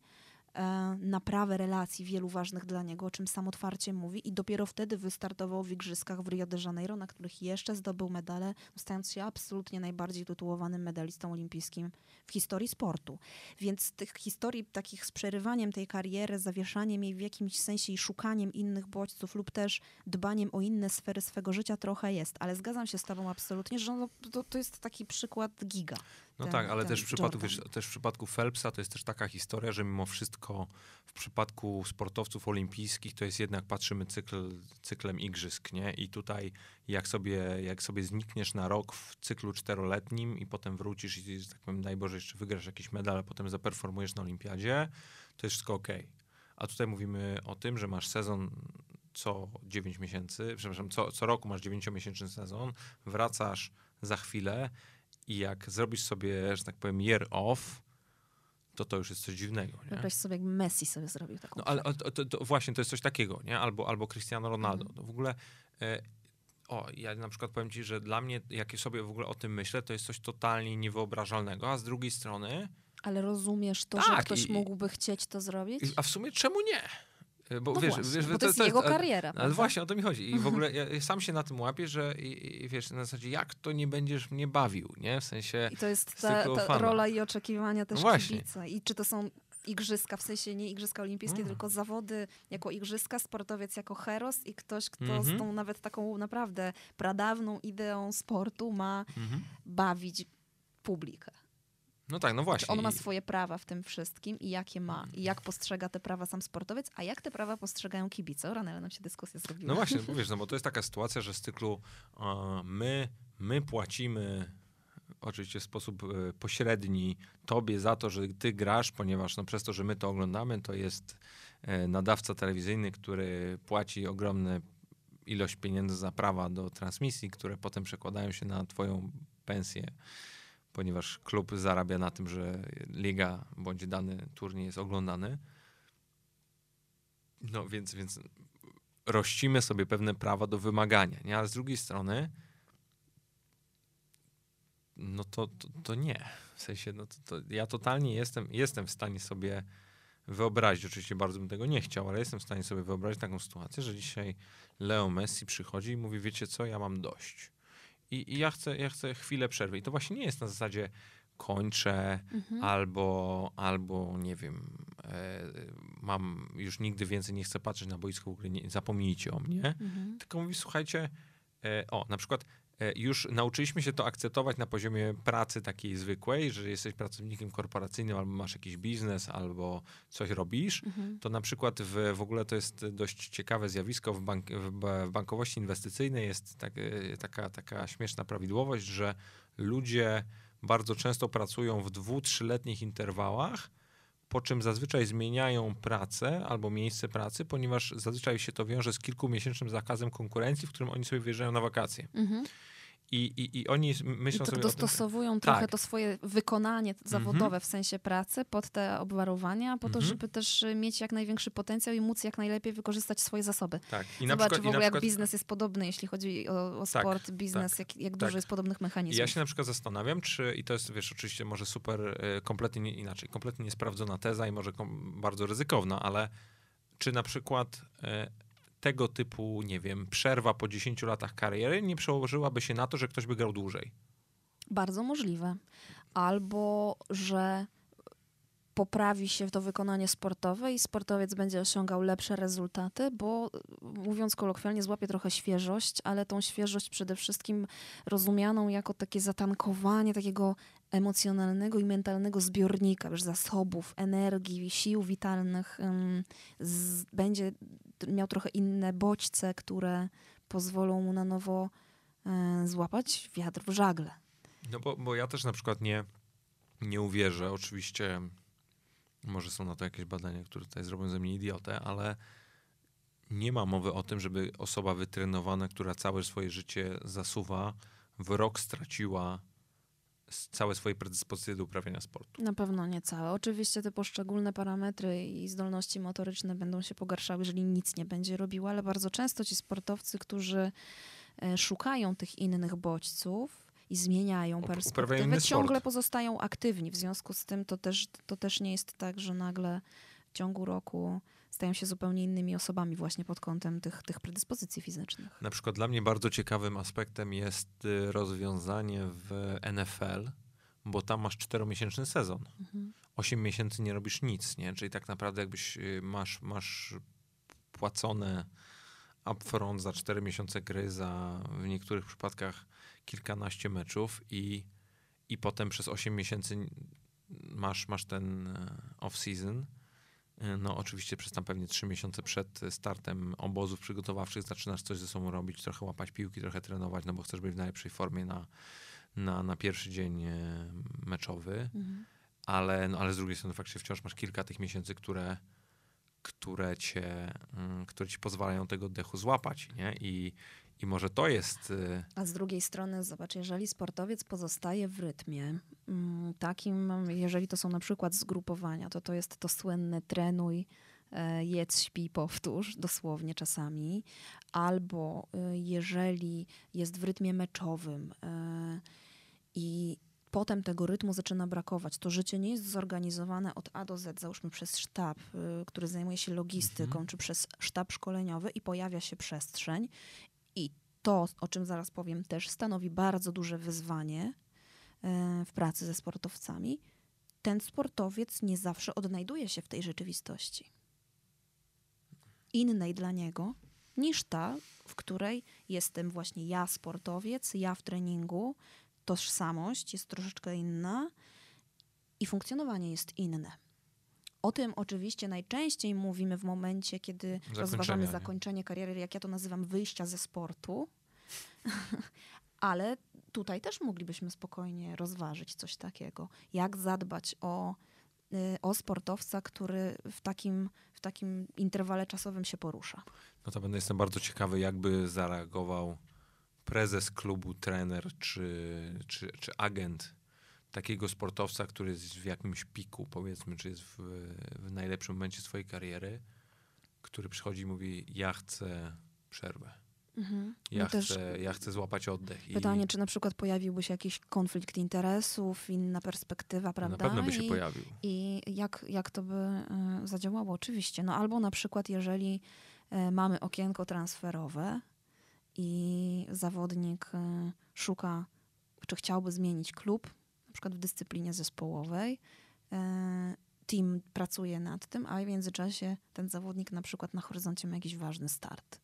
naprawę relacji wielu ważnych dla niego, o czym sam otwarcie mówi i dopiero wtedy wystartował w igrzyskach w Rio de Janeiro, na których jeszcze zdobył medale, stając się absolutnie najbardziej tytułowanym medalistą olimpijskim w historii sportu. Więc tych historii takich z przerywaniem tej kariery, zawieszaniem jej w jakimś sensie i szukaniem innych bodźców lub też dbaniem o inne sfery swego życia trochę jest, ale zgadzam się z tobą absolutnie, że no, to, to jest taki przykład giga. No ten, tak, ale też w, przypadku, wiesz, też w przypadku Phelpsa to jest też taka historia, że mimo wszystko w przypadku sportowców olimpijskich to jest jednak, patrzymy cykl, cyklem igrzysk, nie? I tutaj jak sobie, jak sobie znikniesz na rok w cyklu czteroletnim i potem wrócisz i, tak powiem, daj Boże, jeszcze wygrasz jakiś medal, a potem zaperformujesz na olimpiadzie, to jest wszystko ok. A tutaj mówimy o tym, że masz sezon co 9 miesięcy, przepraszam, co, co roku masz 9-miesięczny sezon, wracasz za chwilę i jak zrobisz sobie, że tak powiem, year off, to to już jest coś dziwnego. Nie? Wyobraź sobie, jak Messi sobie zrobił taką. No ale to, to, to właśnie to jest coś takiego, nie? Albo, albo Cristiano Ronaldo. Mm. w ogóle. E, o, ja na przykład powiem ci, że dla mnie, jak sobie w ogóle o tym myślę, to jest coś totalnie niewyobrażalnego, a z drugiej strony. Ale rozumiesz to, tak, że ktoś i, mógł chcieć to zrobić? A w sumie czemu nie? E, bo, no wiesz, właśnie, wiesz, bo to, to jest to, jego kariera. Ale, ale właśnie o to mi chodzi. I w ogóle ja sam się na tym łapię, że i, i wiesz, na zasadzie jak to nie będziesz mnie bawił, nie? W sensie. I to jest ta, ta rola i oczekiwania też no kibica. I czy to są igrzyska, w sensie nie igrzyska olimpijskie, mm. tylko zawody jako igrzyska, sportowiec jako heros i ktoś, kto mm -hmm. z mhm. tą nawet taką naprawdę pradawną ideą sportu ma mm -hmm. bawić publikę. No tak, no właśnie. on ma swoje prawa w tym wszystkim i jakie ma, i jak postrzega te prawa sam sportowiec, a jak te prawa postrzegają kibice. O, ale nam się dyskusja zrobiła. No właśnie, bo wiesz, no bo to jest taka sytuacja, że z cyklu uh, my, my płacimy oczywiście w sposób e, pośredni tobie za to, że ty grasz, ponieważ no, przez to, że my to oglądamy, to jest e, nadawca telewizyjny, który płaci ogromne ilość pieniędzy za prawa do transmisji, które potem przekładają się na twoją pensję ponieważ klub zarabia na tym, że liga bądź dany turniej jest oglądany. No więc, więc rościmy sobie pewne prawa do wymagania, nie? ale z drugiej strony no to, to, to nie. W sensie, no to, to ja totalnie jestem, jestem w stanie sobie wyobrazić, oczywiście bardzo bym tego nie chciał, ale jestem w stanie sobie wyobrazić taką sytuację, że dzisiaj Leo Messi przychodzi i mówi, wiecie co, ja mam dość i, i ja, chcę, ja chcę chwilę przerwy. I to właśnie nie jest na zasadzie kończę mhm. albo, albo nie wiem, e, mam już nigdy więcej nie chcę patrzeć na boisko, nie, zapomnijcie o mnie. Mhm. Tylko mówi, słuchajcie, e, o, na przykład już nauczyliśmy się to akceptować na poziomie pracy takiej zwykłej, że jesteś pracownikiem korporacyjnym albo masz jakiś biznes, albo coś robisz, mhm. to na przykład w, w ogóle to jest dość ciekawe zjawisko w, bank, w bankowości inwestycyjnej jest tak, e, taka, taka śmieszna prawidłowość, że ludzie bardzo często pracują w dwu, trzyletnich interwałach, po czym zazwyczaj zmieniają pracę albo miejsce pracy, ponieważ zazwyczaj się to wiąże z kilkumiesięcznym zakazem konkurencji, w którym oni sobie wyjeżdżają na wakacje. Mhm. I, i, I oni myślą I to sobie. Dostosowują tym, trochę tak. to swoje wykonanie zawodowe mm -hmm. w sensie pracy pod te obwarowania, po to, mm -hmm. żeby też mieć jak największy potencjał i móc jak najlepiej wykorzystać swoje zasoby. Tak. I Zobacz przykład, w ogóle, przykład... jak biznes jest podobny, jeśli chodzi o, o tak, sport, tak, biznes, tak, jak, jak dużo tak. jest podobnych mechanizmów. Ja się na przykład zastanawiam, czy, i to jest, wiesz, oczywiście może super, e, kompletnie nie, inaczej, kompletnie niesprawdzona teza i może bardzo ryzykowna, ale czy na przykład. Tego typu, nie wiem, przerwa po 10 latach kariery nie przełożyłaby się na to, że ktoś by grał dłużej? Bardzo możliwe. albo że poprawi się to wykonanie sportowe i sportowiec będzie osiągał lepsze rezultaty, bo mówiąc kolokwialnie, złapie trochę świeżość, ale tą świeżość przede wszystkim rozumianą jako takie zatankowanie takiego emocjonalnego i mentalnego zbiornika, już zasobów, energii, sił witalnych, z, będzie miał trochę inne bodźce, które pozwolą mu na nowo y, złapać wiatr w żagle. No bo, bo ja też na przykład nie, nie uwierzę, oczywiście może są na to jakieś badania, które tutaj zrobią ze mnie idiotę, ale nie ma mowy o tym, żeby osoba wytrenowana, która całe swoje życie zasuwa, w rok straciła całe swoje predyspozycje do uprawiania sportu. Na pewno nie całe. Oczywiście te poszczególne parametry i zdolności motoryczne będą się pogarszały, jeżeli nic nie będzie robiła, ale bardzo często ci sportowcy, którzy e, szukają tych innych bodźców, i zmieniają perspektywę, ciągle sport. pozostają aktywni. W związku z tym to też, to też nie jest tak, że nagle w ciągu roku stają się zupełnie innymi osobami właśnie pod kątem tych, tych predyspozycji fizycznych. Na przykład dla mnie bardzo ciekawym aspektem jest y, rozwiązanie w NFL, bo tam masz czteromiesięczny sezon. Mhm. Osiem miesięcy nie robisz nic, nie? Czyli tak naprawdę jakbyś y, masz, masz płacone upfront za cztery miesiące gry, za w niektórych przypadkach kilkanaście meczów i, i potem przez 8 miesięcy masz, masz ten e, off-season. E, no oczywiście przez tam pewnie 3 miesiące przed startem obozów przygotowawczych zaczynasz coś ze sobą robić, trochę łapać piłki, trochę trenować, no bo chcesz być w najlepszej formie na, na, na pierwszy dzień e, meczowy. Mhm. Ale, no, ale z drugiej strony faktycznie wciąż masz kilka tych miesięcy, które, które, cię, mm, które ci pozwalają tego oddechu złapać. Nie? I, i może to jest. Y, A z drugiej strony, zobacz, jeżeli sportowiec pozostaje w rytmie mm, takim, jeżeli to są na przykład zgrupowania, to to jest to słynne trenuj, e, jedz, śpi, powtórz, dosłownie czasami. Albo y, jeżeli jest w rytmie meczowym e, i potem tego rytmu zaczyna brakować. To życie nie jest zorganizowane od A do Z, załóżmy przez sztab, y, który zajmuje się logistyką, mhm. czy przez sztab szkoleniowy i pojawia się przestrzeń i to, o czym zaraz powiem, też stanowi bardzo duże wyzwanie e, w pracy ze sportowcami. Ten sportowiec nie zawsze odnajduje się w tej rzeczywistości. Innej dla niego niż ta, w której jestem właśnie ja, sportowiec, ja w treningu. Tożsamość jest troszeczkę inna i funkcjonowanie jest inne. O tym oczywiście najczęściej mówimy w momencie, kiedy rozważamy nie? zakończenie kariery, jak ja to nazywam, wyjścia ze sportu. Ale tutaj też moglibyśmy spokojnie rozważyć coś takiego. Jak zadbać o, y, o sportowca, który w takim, w takim interwale czasowym się porusza. No to będę jestem bardzo ciekawy, jakby zareagował prezes klubu, trener czy, czy, czy agent takiego sportowca, który jest w jakimś piku, powiedzmy, czy jest w, w najlepszym momencie swojej kariery, który przychodzi i mówi: Ja chcę przerwę. Mhm. Ja, no chcę, ja chcę złapać oddech. Pytanie, i... czy na przykład pojawiłby się jakiś konflikt interesów, inna perspektywa, prawda? Na pewno by się I, pojawił. I jak, jak to by y, zadziałało? Oczywiście. No albo na przykład, jeżeli y, mamy okienko transferowe i zawodnik y, szuka, czy chciałby zmienić klub, przykład w dyscyplinie zespołowej. E, team pracuje nad tym, a w międzyczasie ten zawodnik na przykład na horyzoncie ma jakiś ważny start.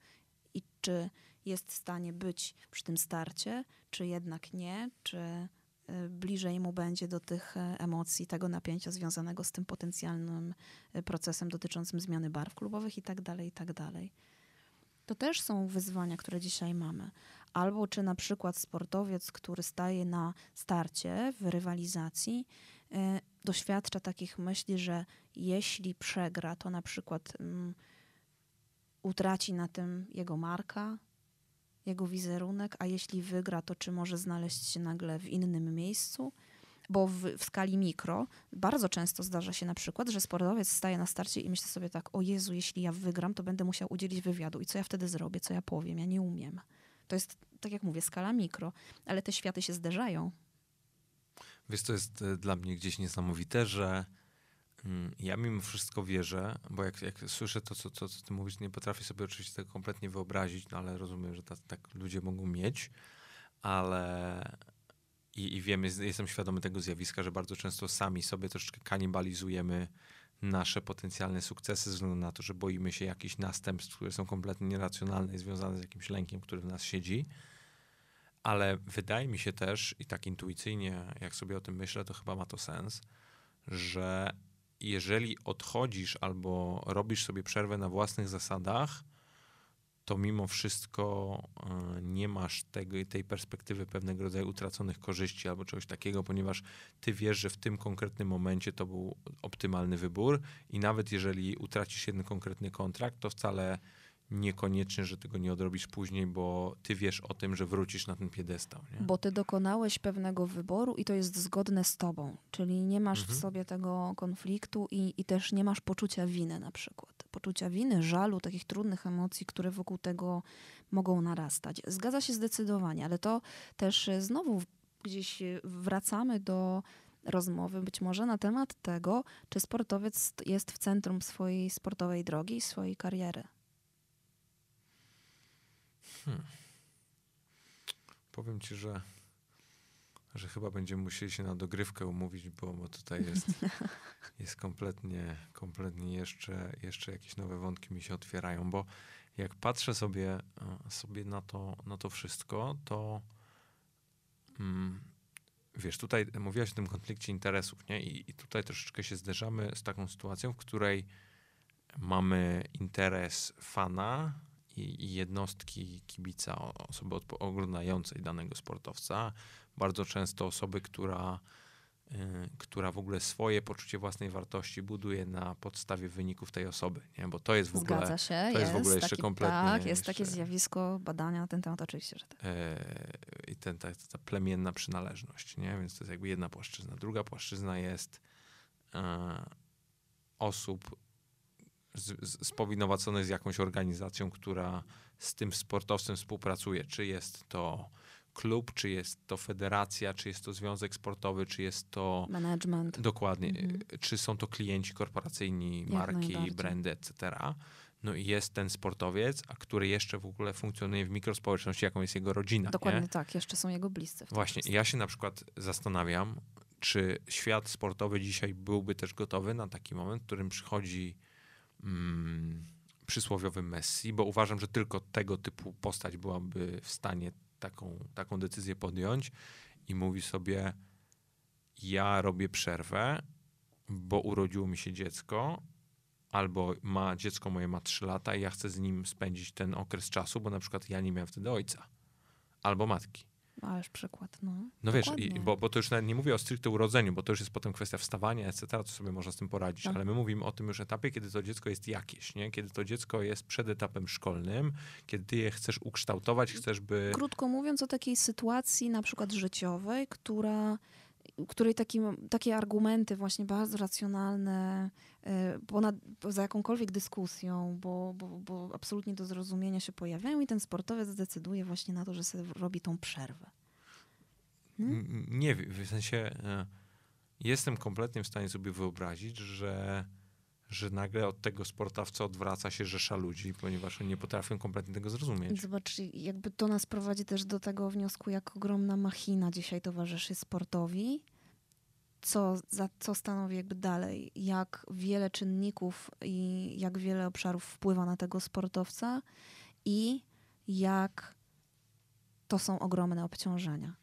I czy jest w stanie być przy tym starcie, czy jednak nie, czy e, bliżej mu będzie do tych e, emocji, tego napięcia związanego z tym potencjalnym procesem dotyczącym zmiany barw klubowych i tak dalej, i tak dalej. To też są wyzwania, które dzisiaj mamy albo czy na przykład sportowiec, który staje na starcie w rywalizacji, y, doświadcza takich myśli, że jeśli przegra, to na przykład mm, utraci na tym jego marka, jego wizerunek, a jeśli wygra, to czy może znaleźć się nagle w innym miejscu? Bo w, w, skali mikro bardzo często zdarza się na przykład, że sportowiec staje na starcie i myśli sobie tak, o Jezu, jeśli ja wygram, to będę musiał udzielić wywiadu. I co ja wtedy zrobię? Co ja powiem? Ja nie umiem. To jest, tak jak mówię, skala mikro, ale te światy się zderzają. Wiesz, to jest e, dla mnie gdzieś niesamowite, że mm, ja mimo wszystko wierzę, bo jak, jak słyszę to co, co, co ty mówisz, nie potrafię sobie oczywiście tego kompletnie wyobrazić, no ale rozumiem, że tak, tak ludzie mogą mieć, ale i, i wiemy, jestem świadomy tego zjawiska, że bardzo często sami sobie troszeczkę kanibalizujemy nasze potencjalne sukcesy ze względu na to, że boimy się jakichś następstw, które są kompletnie nieracjonalne i związane z jakimś lękiem, który w nas siedzi. Ale wydaje mi się też, i tak intuicyjnie, jak sobie o tym myślę, to chyba ma to sens, że jeżeli odchodzisz albo robisz sobie przerwę na własnych zasadach, to mimo wszystko e, nie masz tego, tej perspektywy pewnego rodzaju utraconych korzyści albo czegoś takiego, ponieważ ty wiesz, że w tym konkretnym momencie to był optymalny wybór i nawet jeżeli utracisz jeden konkretny kontrakt, to wcale niekoniecznie, że tego nie odrobisz później, bo ty wiesz o tym, że wrócisz na ten piedestał. Nie? Bo ty dokonałeś pewnego wyboru i to jest zgodne z tobą, czyli nie masz mhm. w sobie tego konfliktu i, i też nie masz poczucia winy na przykład. Poczucia winy, żalu, takich trudnych emocji, które wokół tego mogą narastać. Zgadza się zdecydowanie, ale to też znowu gdzieś wracamy do rozmowy być może na temat tego, czy sportowiec jest w centrum swojej sportowej drogi, swojej kariery. Hmm. Powiem ci, że, że chyba będziemy musieli się na dogrywkę umówić, bo, bo tutaj jest, jest kompletnie, kompletnie jeszcze, jeszcze jakieś nowe wątki mi się otwierają, bo jak patrzę sobie, e, sobie na, to, na to wszystko, to mm, wiesz, tutaj mówiłaś o tym konflikcie interesów, nie? I, I tutaj troszeczkę się zderzamy z taką sytuacją, w której mamy interes fana, i, i jednostki kibica, osoby oglądającej danego sportowca, bardzo często osoby, która, y, która w ogóle swoje poczucie własnej wartości buduje na podstawie wyników tej osoby, nie? bo to jest w ogóle, Zgadza się, to jest, jest w ogóle jeszcze taki, kompletnie... Tak, jest takie zjawisko badania na ten temat, oczywiście, że tak. E, I ten, ta, ta plemienna przynależność, nie? więc to jest jakby jedna płaszczyzna. Druga płaszczyzna jest e, osób spowinowacony z jakąś organizacją, która z tym sportowcem współpracuje. Czy jest to klub, czy jest to federacja, czy jest to związek sportowy, czy jest to. Management. Dokładnie. Mhm. Czy są to klienci korporacyjni, marki, brandy, etc. No i jest ten sportowiec, a który jeszcze w ogóle funkcjonuje w mikrospołeczności, jaką jest jego rodzina. Dokładnie nie? tak, jeszcze są jego bliscy. Właśnie, ja się na przykład zastanawiam, czy świat sportowy dzisiaj byłby też gotowy na taki moment, w którym przychodzi mm, przysłowiowy Messi, bo uważam, że tylko tego typu postać byłaby w stanie taką, taką decyzję podjąć i mówi sobie: Ja robię przerwę, bo urodziło mi się dziecko, albo ma dziecko moje ma 3 lata i ja chcę z nim spędzić ten okres czasu, bo na przykład ja nie miałem wtedy ojca albo matki. Ależ przykład, no. No wiesz, i, bo, bo to już nawet nie mówię o stricte urodzeniu, bo to już jest potem kwestia wstawania, etc., to sobie można z tym poradzić, tak. ale my mówimy o tym już etapie, kiedy to dziecko jest jakieś, nie? Kiedy to dziecko jest przed etapem szkolnym, kiedy ty je chcesz ukształtować, chcesz by... Krótko mówiąc o takiej sytuacji na przykład życiowej, która której taki, takie argumenty właśnie bardzo racjonalne, e, ponad, poza jakąkolwiek dyskusją, bo, bo, bo absolutnie do zrozumienia się pojawiają i ten sportowiec zdecyduje właśnie na to, że sobie robi tą przerwę. Hmm? Nie, w sensie e, jestem kompletnie w stanie sobie wyobrazić, że że nagle od tego sportowca odwraca się rzesza ludzi, ponieważ oni nie potrafią kompletnie tego zrozumieć. Zobacz, jakby to nas prowadzi też do tego wniosku, jak ogromna machina dzisiaj towarzyszy sportowi, co, za, co stanowi jakby dalej, jak wiele czynników i jak wiele obszarów wpływa na tego sportowca i jak to są ogromne obciążenia.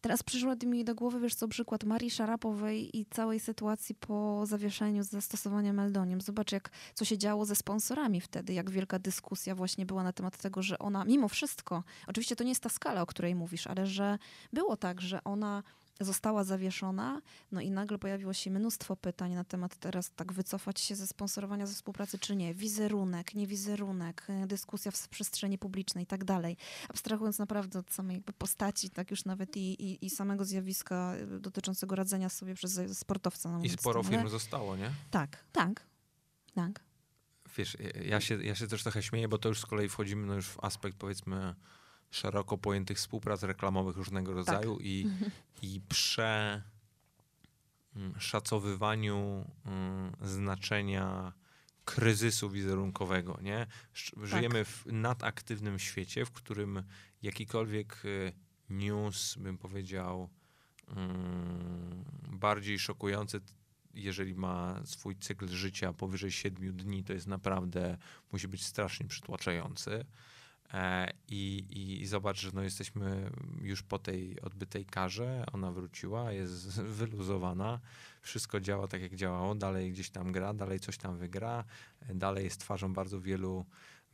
Teraz przyszło mi do głowy, wiesz co, przykład Marii Szarapowej i całej sytuacji po zawieszeniu z zastosowaniem. Zobacz, jak, co się działo ze sponsorami wtedy, jak wielka dyskusja właśnie była na temat tego, że ona mimo wszystko, oczywiście to nie jest ta skala, o której mówisz, ale że było tak, że ona została zawieszona, no i nagle pojawiło się mnóstwo pytań na temat teraz tak wycofać się ze sponsorowania, ze współpracy czy nie, wizerunek, nie wizerunek, e, dyskusja w przestrzeni publicznej i tak dalej. Abstrahując naprawdę od samej jakby postaci, tak już nawet i, i, i samego zjawiska e, dotyczącego radzenia sobie przez sportowca. No I sporo firm zostało, nie? Tak, tak, tak. Wiesz, ja się, ja się też trochę śmieję, bo to już z kolei wchodzimy no już w aspekt powiedzmy szeroko pojętych współprac reklamowych różnego rodzaju tak. i, i przeszacowywaniu mm, znaczenia kryzysu wizerunkowego. Nie? Żyjemy tak. w nadaktywnym świecie, w którym jakikolwiek y, news, bym powiedział, mm, bardziej szokujące, jeżeli ma swój cykl życia powyżej 7 dni, to jest naprawdę, musi być strasznie przytłaczający. E, I, i, I zobacz, że no jesteśmy już po tej odbytej karze, ona wróciła, jest wyluzowana, wszystko działa tak jak działało, dalej gdzieś tam gra, dalej coś tam wygra, e, dalej jest twarzą bardzo wielu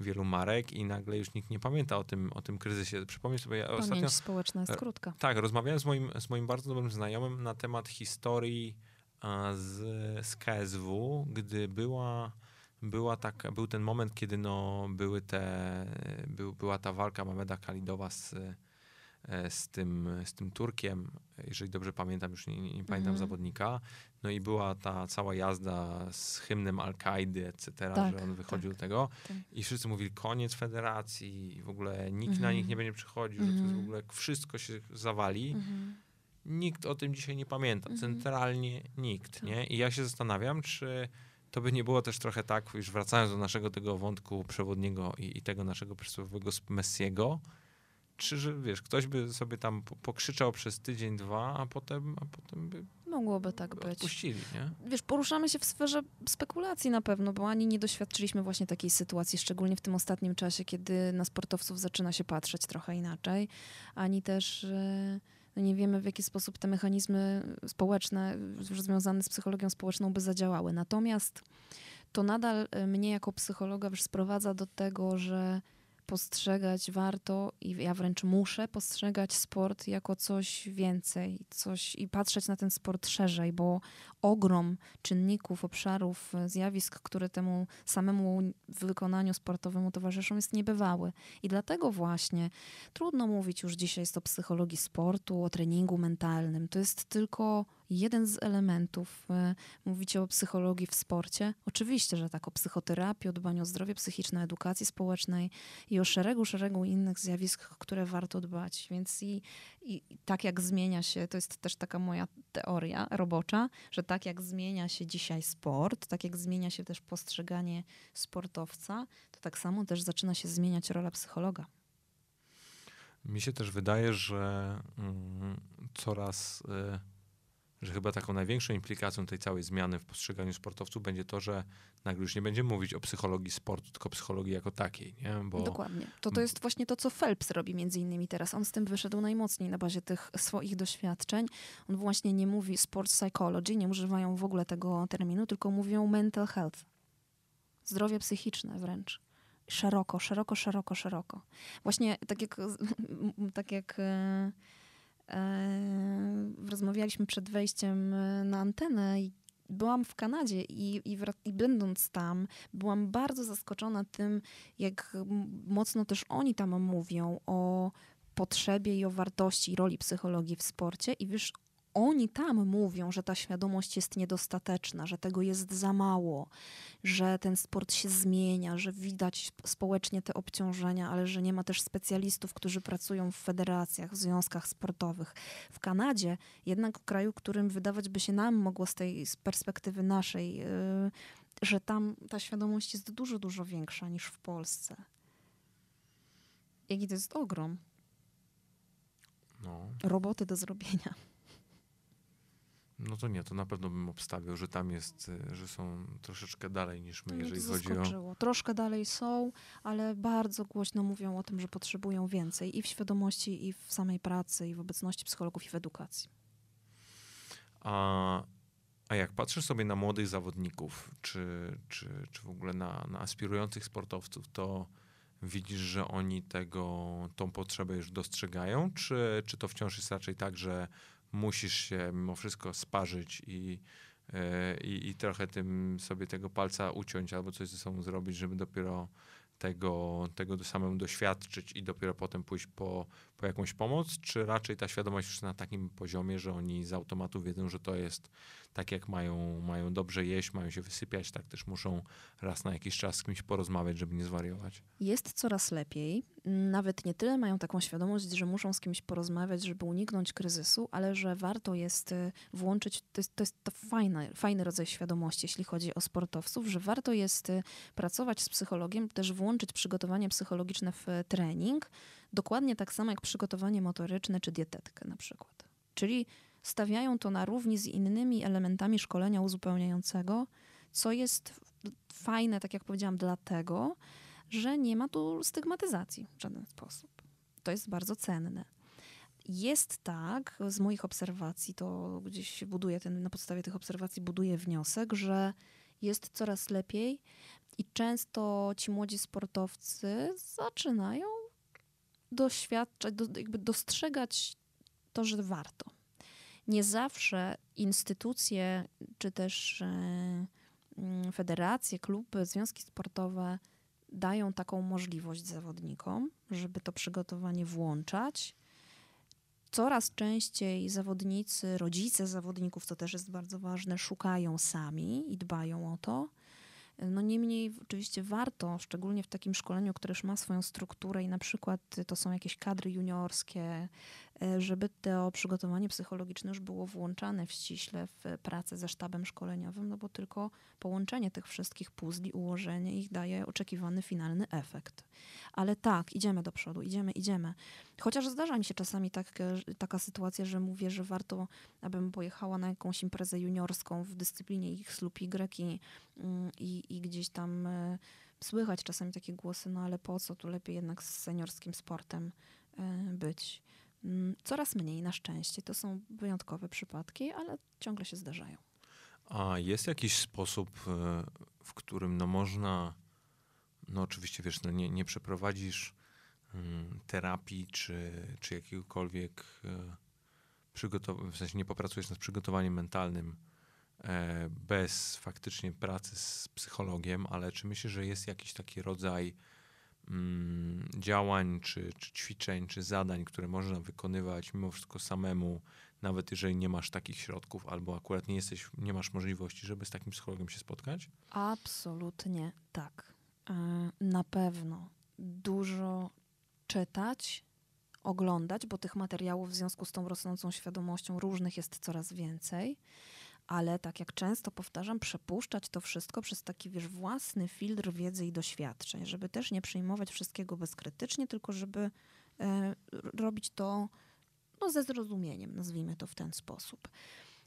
wielu marek i nagle już nikt nie pamięta o tym, o tym kryzysie. Przypomnij sobie, ja Pamięć ostatnio... społeczna jest krótka. Tak, rozmawiałem z moim, z moim bardzo dobrym znajomym na temat historii z, z KSW, gdy była, była taka, był ten moment, kiedy no, były te, był, była ta walka Mameda Khalidowa z, e, z, tym, z tym Turkiem, jeżeli dobrze pamiętam, już nie, nie, nie pamiętam Mhm. zawodnika. No i była ta cała jazda z hymnem Al-Kaidy, etc., Tak, że on wychodził tak, do tego. tak. I wszyscy mówili, koniec federacji, w ogóle nikt na Mhm. nich nie będzie przychodził, że to jest w Mhm. ogóle wszystko się zawali. Mhm. Nikt o tym dzisiaj nie pamięta. Mhm. Centralnie nikt, Tak. nie? I ja się zastanawiam, czy to by nie było też trochę tak, już wracając do naszego tego wątku przewodniego i, i tego naszego przysłowiowego Messiego, czy, że wiesz, ktoś by sobie tam po- pokrzyczał przez tydzień, dwa, a potem, a potem by Mogłoby tak być. odpuścili, nie? Wiesz, poruszamy się w sferze spekulacji na pewno, bo ani nie doświadczyliśmy właśnie takiej sytuacji, szczególnie w tym ostatnim czasie, kiedy na sportowców zaczyna się patrzeć trochę inaczej, ani też no nie wiemy, w jaki sposób te mechanizmy społeczne już związane z psychologią społeczną by zadziałały. Natomiast to nadal e, mnie jako psychologa wiesz, sprowadza do tego, że postrzegać warto i ja wręcz muszę postrzegać sport jako coś więcej, coś i patrzeć na ten sport szerzej, bo ogrom czynników, obszarów, e, zjawisk, które temu samemu wykonaniu sportowemu towarzyszą, jest niebywały. I dlatego właśnie trudno mówić już dzisiaj o psychologii sportu, o treningu mentalnym. To jest tylko jeden z elementów. E, Mówicie o psychologii w sporcie. Oczywiście, że tak, o psychoterapii, o dbaniu o zdrowie psychiczne, edukacji społecznej i o szeregu, szeregu innych zjawisk, które warto dbać. Więc i, i tak jak zmienia się, to jest też taka moja teoria robocza, że tak jak zmienia się dzisiaj sport, tak jak zmienia się też postrzeganie sportowca, to tak samo też zaczyna się zmieniać rola psychologa. Mi się też wydaje, że mm, coraz, y, że chyba taką największą implikacją tej całej zmiany w postrzeganiu sportowców będzie to, że nagle już nie będziemy mówić o psychologii sportu, tylko psychologii jako takiej, nie? Bo Dokładnie. To to jest właśnie to, co Phelps robi między innymi teraz. On z tym wyszedł najmocniej na bazie tych swoich doświadczeń. On właśnie nie mówi sport psychology, nie używają w ogóle tego terminu, tylko mówią mental health. Zdrowie psychiczne wręcz. Szeroko, szeroko, szeroko, szeroko. Właśnie tak jak, tak jak e, rozmawialiśmy przed wejściem e, na antenę i byłam w Kanadzie i, i, i będąc tam, byłam bardzo zaskoczona tym, jak mocno też oni tam mówią o potrzebie i o wartości i roli psychologii w sporcie. I wiesz, oni tam mówią, że ta świadomość jest niedostateczna, że tego jest za mało, że ten sport się zmienia, że widać społecznie te obciążenia, ale że nie ma też specjalistów, którzy pracują w federacjach, w związkach sportowych. W Kanadzie, jednak w kraju, którym wydawać by się nam mogło z tej z perspektywy naszej, yy, że tam ta świadomość jest dużo, dużo większa niż w Polsce. Jaki to jest ogrom no, roboty do zrobienia. No to nie, to na pewno bym obstawiał, że tam jest, y, że są troszeczkę dalej niż my, Mnie jeżeli to chodzi o... Troszkę dalej są, ale bardzo głośno mówią o tym, że potrzebują więcej i w świadomości, i w samej pracy, i w obecności psychologów, i w edukacji. A, a jak patrzysz sobie na młodych zawodników, czy, czy, czy w ogóle na, na aspirujących sportowców, to widzisz, że oni tego, tą potrzebę już dostrzegają, czy, czy to wciąż jest raczej tak, że musisz się mimo wszystko sparzyć i, e, i, i trochę tym sobie tego palca uciąć albo coś ze sobą zrobić, żeby dopiero tego, tego samemu doświadczyć i dopiero potem pójść po, po jakąś pomoc, czy raczej ta świadomość już na takim poziomie, że oni z automatu wiedzą, że to jest tak jak mają, mają dobrze jeść, mają się wysypiać, tak też muszą raz na jakiś czas z kimś porozmawiać, żeby nie zwariować. Jest coraz lepiej. Nawet nie tyle mają taką świadomość, że muszą z kimś porozmawiać, żeby uniknąć kryzysu, ale że warto jest y, włączyć, to jest to, jest to fajny, fajny rodzaj świadomości, jeśli chodzi o sportowców, że warto jest y, pracować z psychologiem, też włączyć przygotowanie psychologiczne w y, trening, dokładnie tak samo jak przygotowanie motoryczne czy dietetkę na przykład. Czyli stawiają to na równi z innymi elementami szkolenia uzupełniającego, co jest fajne, tak jak powiedziałam, dlatego, że nie ma tu stygmatyzacji w żaden sposób. To jest bardzo cenne. Jest tak, z moich obserwacji, to gdzieś buduję ten, na podstawie tych obserwacji buduję wniosek, że jest coraz lepiej i często ci młodzi sportowcy zaczynają doświadczać, do, jakby dostrzegać to, że warto. Nie zawsze instytucje, czy też e, mm, federacje, kluby, związki sportowe dają taką możliwość zawodnikom, żeby to przygotowanie włączać. Coraz częściej zawodnicy, rodzice zawodników, co też jest bardzo ważne, szukają sami i dbają o to. No niemniej oczywiście warto, szczególnie w takim szkoleniu, które już ma swoją strukturę i na przykład to są jakieś kadry juniorskie, żeby to przygotowanie psychologiczne już było włączane w ściśle w pracę ze sztabem szkoleniowym, no bo tylko połączenie tych wszystkich puzli, ułożenie ich daje oczekiwany finalny efekt. Ale tak, idziemy do przodu, idziemy, idziemy. Chociaż zdarza mi się czasami tak, e, taka sytuacja, że mówię, że warto, abym pojechała na jakąś imprezę juniorską w dyscyplinie X lub Y i, i, i gdzieś tam e, słychać czasami takie głosy, no ale po co, tu lepiej jednak z seniorskim sportem e, być. Mm, coraz mniej na szczęście. To są wyjątkowe przypadki, ale ciągle się zdarzają. A jest jakiś sposób, w którym no można, no oczywiście wiesz, no nie, nie przeprowadzisz Mm, terapii, czy, czy jakiegokolwiek e, przygotowania, w sensie nie popracujesz nad przygotowaniem mentalnym e, bez faktycznie pracy z psychologiem, ale czy myślisz, że jest jakiś taki rodzaj działań, czy, czy ćwiczeń, czy zadań, które można wykonywać mimo wszystko samemu, nawet jeżeli nie masz takich środków, albo akurat nie jesteś, nie masz możliwości, żeby z takim psychologiem się spotkać? Absolutnie tak. E, na pewno dużo czytać, oglądać, bo tych materiałów w związku z tą rosnącą świadomością różnych jest coraz więcej, ale tak jak często powtarzam, przepuszczać to wszystko przez taki, wiesz, własny filtr wiedzy i doświadczeń, żeby też nie przyjmować wszystkiego bezkrytycznie, tylko żeby e, robić to no, ze zrozumieniem, nazwijmy to w ten sposób.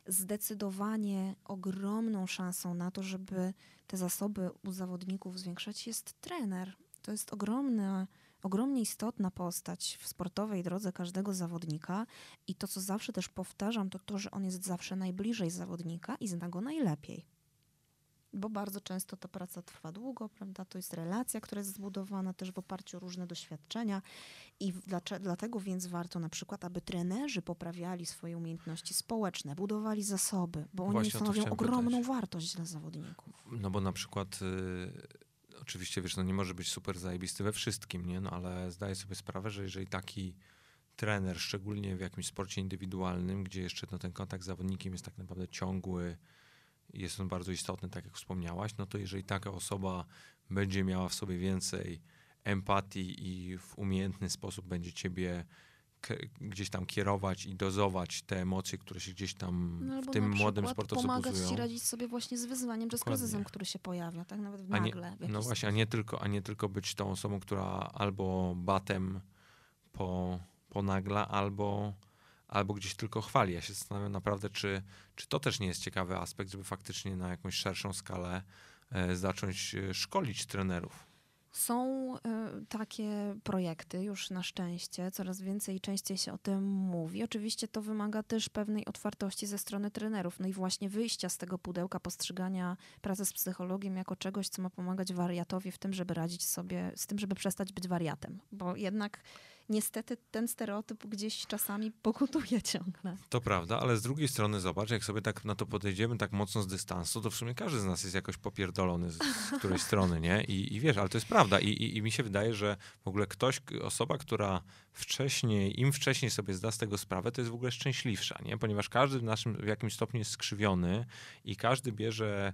Zdecydowanie ogromną szansą na to, żeby te zasoby u zawodników zwiększać, jest trener. To jest ogromne ogromnie istotna postać w sportowej drodze każdego zawodnika i to, co zawsze też powtarzam, to to, że on jest zawsze najbliżej zawodnika i zna go najlepiej. Bo bardzo często ta praca trwa długo, prawda? To jest relacja, która jest zbudowana też w oparciu o różne doświadczenia i dlatego więc warto na przykład, aby trenerzy poprawiali swoje umiejętności społeczne, budowali zasoby, bo oni Właśnie stanowią ogromną pytać. wartość dla zawodników. No bo na przykład... Yy oczywiście, wiesz, no nie może być super zajebisty we wszystkim, nie? No ale zdaję sobie sprawę, że jeżeli taki trener, szczególnie w jakimś sporcie indywidualnym, gdzie jeszcze no, ten kontakt z zawodnikiem jest tak naprawdę ciągły, jest on bardzo istotny, tak jak wspomniałaś, no to jeżeli taka osoba będzie miała w sobie więcej empatii i w umiejętny sposób będzie ciebie gdzieś tam kierować i dozować te emocje, które się gdzieś tam no, w tym młodym sportowcu pomagać buzują. ci radzić sobie właśnie z wyzwaniem czy z kryzysem, który się pojawia, tak nawet w nagle. W no właśnie, a nie, tylko, a nie tylko być tą osobą, która albo batem po, ponagla, albo, albo gdzieś tylko chwali. Ja się zastanawiam naprawdę, czy, czy to też nie jest ciekawy aspekt, żeby faktycznie na jakąś szerszą skalę e, zacząć e, szkolić trenerów. Są y, takie projekty już na szczęście, coraz więcej i częściej się o tym mówi. Oczywiście to wymaga też pewnej otwartości ze strony trenerów, no i właśnie wyjścia z tego pudełka postrzegania pracy z psychologiem jako czegoś, co ma pomagać wariatowi w tym, żeby radzić sobie z tym, żeby przestać być wariatem, bo jednak niestety ten stereotyp gdzieś czasami pokutuje ciągle. To prawda, ale z drugiej strony zobacz, jak sobie tak na to podejdziemy tak mocno z dystansu, to w sumie każdy z nas jest jakoś popierdolony z, z której strony, nie? I, I, wiesz, ale to jest prawda. I, i, I mi się wydaje, że w ogóle ktoś, osoba, która wcześniej, im wcześniej sobie zda z tego sprawę, to jest w ogóle szczęśliwsza, nie? Ponieważ każdy w naszym w jakimś stopniu jest skrzywiony i każdy bierze,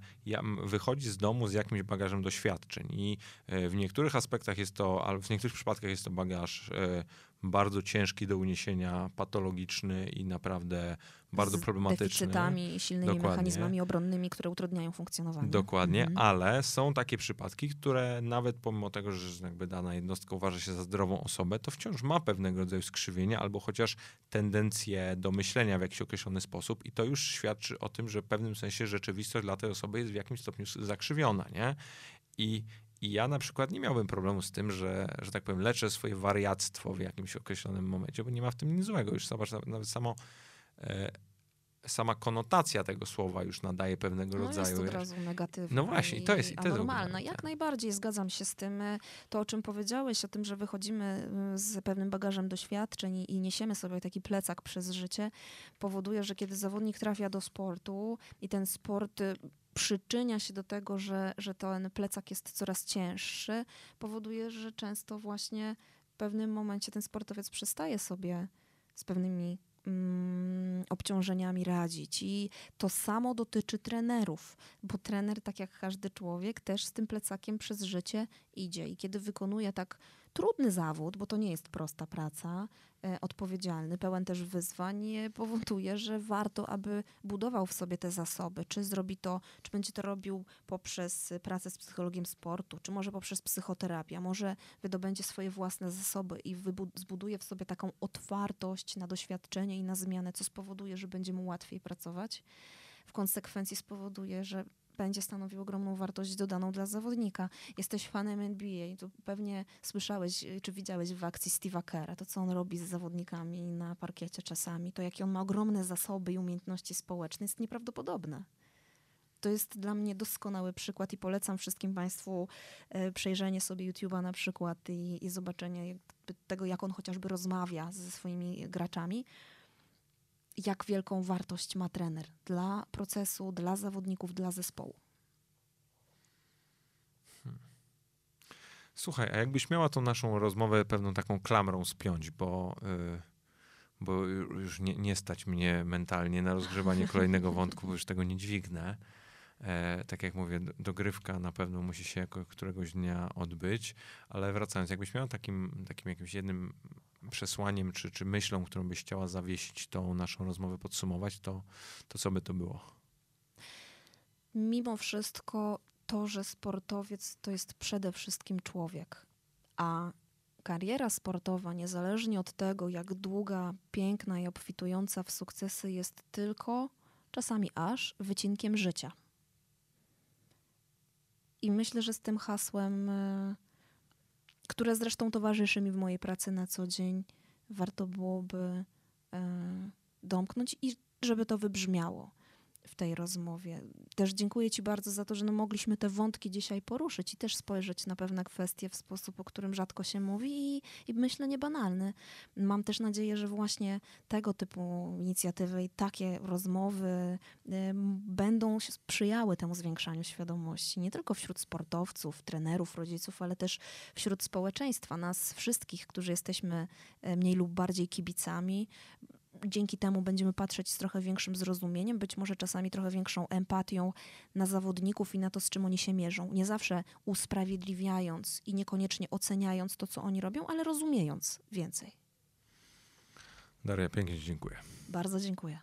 wychodzi z domu z jakimś bagażem doświadczeń i e, w niektórych aspektach jest to, ale w niektórych przypadkach jest to bagaż e, bardzo ciężki do uniesienia, patologiczny i naprawdę bardzo problematyczny. deficytami i silnymi Dokładnie. mechanizmami obronnymi, które utrudniają funkcjonowanie. Dokładnie, Mhm. ale są takie przypadki, które nawet pomimo tego, że jakby dana jednostka uważa się za zdrową osobę, to wciąż ma pewnego rodzaju skrzywienie albo chociaż tendencję do myślenia w jakiś określony sposób i to już świadczy o tym, że w pewnym sensie rzeczywistość dla tej osoby jest w jakimś stopniu zakrzywiona, nie? I, i ja na przykład nie miałbym problemu z tym, że, że tak powiem, leczę swoje wariactwo w jakimś określonym momencie, bo nie ma w tym nic złego. Już zobacz, nawet- nawet samo, e, sama konotacja tego słowa już nadaje pewnego No rodzaju... jest od razu negatywna. No właśnie, i to jest- i to jest anormalna. ogólnie, Jak tak. najbardziej zgadzam się z tym. e, To, o czym powiedziałeś, o tym, że wychodzimy y, z pewnym bagażem doświadczeń i- i niesiemy sobie taki plecak przez życie, powoduje, że kiedy zawodnik trafia do sportu i ten sport y, przyczynia się do tego, że, że ten plecak jest coraz cięższy, powoduje, że często właśnie w pewnym momencie ten sportowiec przestaje sobie z pewnymi mm, obciążeniami radzić. I to samo dotyczy trenerów, bo trener, tak jak każdy człowiek, też z tym plecakiem przez życie idzie. I kiedy wykonuje tak trudny zawód, bo to nie jest prosta praca, e, odpowiedzialny, pełen też wyzwań, powoduje, że warto, aby budował w sobie te zasoby. Czy zrobi to, czy będzie to robił poprzez pracę z psychologiem sportu, czy może poprzez psychoterapię, może wydobędzie swoje własne zasoby i zbuduje w sobie taką otwartość na doświadczenie i na zmianę, co spowoduje, że będzie mu łatwiej pracować. W konsekwencji spowoduje, że będzie stanowił ogromną wartość dodaną dla zawodnika. Jesteś fanem NBA, to pewnie słyszałeś y, czy widziałeś w akcji Steve'a Kera, to co on robi z zawodnikami na parkiecie czasami, to jakie on ma ogromne zasoby i umiejętności społeczne, jest nieprawdopodobne. To jest dla mnie doskonały przykład i polecam wszystkim Państwu e, przejrzenie sobie YouTube'a na przykład i, i zobaczenie tego, jak on chociażby rozmawia ze swoimi graczami. Jak wielką wartość ma trener dla procesu, dla zawodników, dla zespołu. Słuchaj, a jakbyś miała tą naszą rozmowę pewną taką klamrą spiąć, bo, y, bo ju- już nie, nie stać mnie mentalnie na rozgrzewanie kolejnego wątku, bo już tego nie dźwignę. E, tak jak mówię, dogrywka na pewno musi się jako któregoś dnia odbyć, ale wracając, jakbyś miała takim, takim jakimś jednym przesłaniem czy, czy myślą, którą byś chciała zawiesić tą naszą rozmowę, podsumować, to, to co by to było? Mimo wszystko to, że sportowiec to jest przede wszystkim człowiek, a kariera sportowa, niezależnie od tego, jak długa, piękna i obfitująca w sukcesy, jest tylko, czasami aż, wycinkiem życia. I myślę, że z tym hasłem, e, które zresztą towarzyszy mi w mojej pracy na co dzień, warto byłoby e, domknąć i żeby to wybrzmiało w tej rozmowie. Też dziękuję Ci bardzo za to, że no mogliśmy te wątki dzisiaj poruszyć i też spojrzeć na pewne kwestie w sposób, o którym rzadko się mówi i, i myślę niebanalny. Mam też nadzieję, że właśnie tego typu inicjatywy i takie rozmowy ym, będą sprzyjały temu zwiększaniu świadomości, nie tylko wśród sportowców, trenerów, rodziców, ale też wśród społeczeństwa, nas wszystkich, którzy jesteśmy e, mniej lub bardziej kibicami, dzięki temu będziemy patrzeć z trochę większym zrozumieniem, być może czasami trochę większą empatią na zawodników i na to, z czym oni się mierzą. Nie zawsze usprawiedliwiając i niekoniecznie oceniając to, co oni robią, ale rozumiejąc więcej. Daria, pięknie dziękuję. Bardzo dziękuję.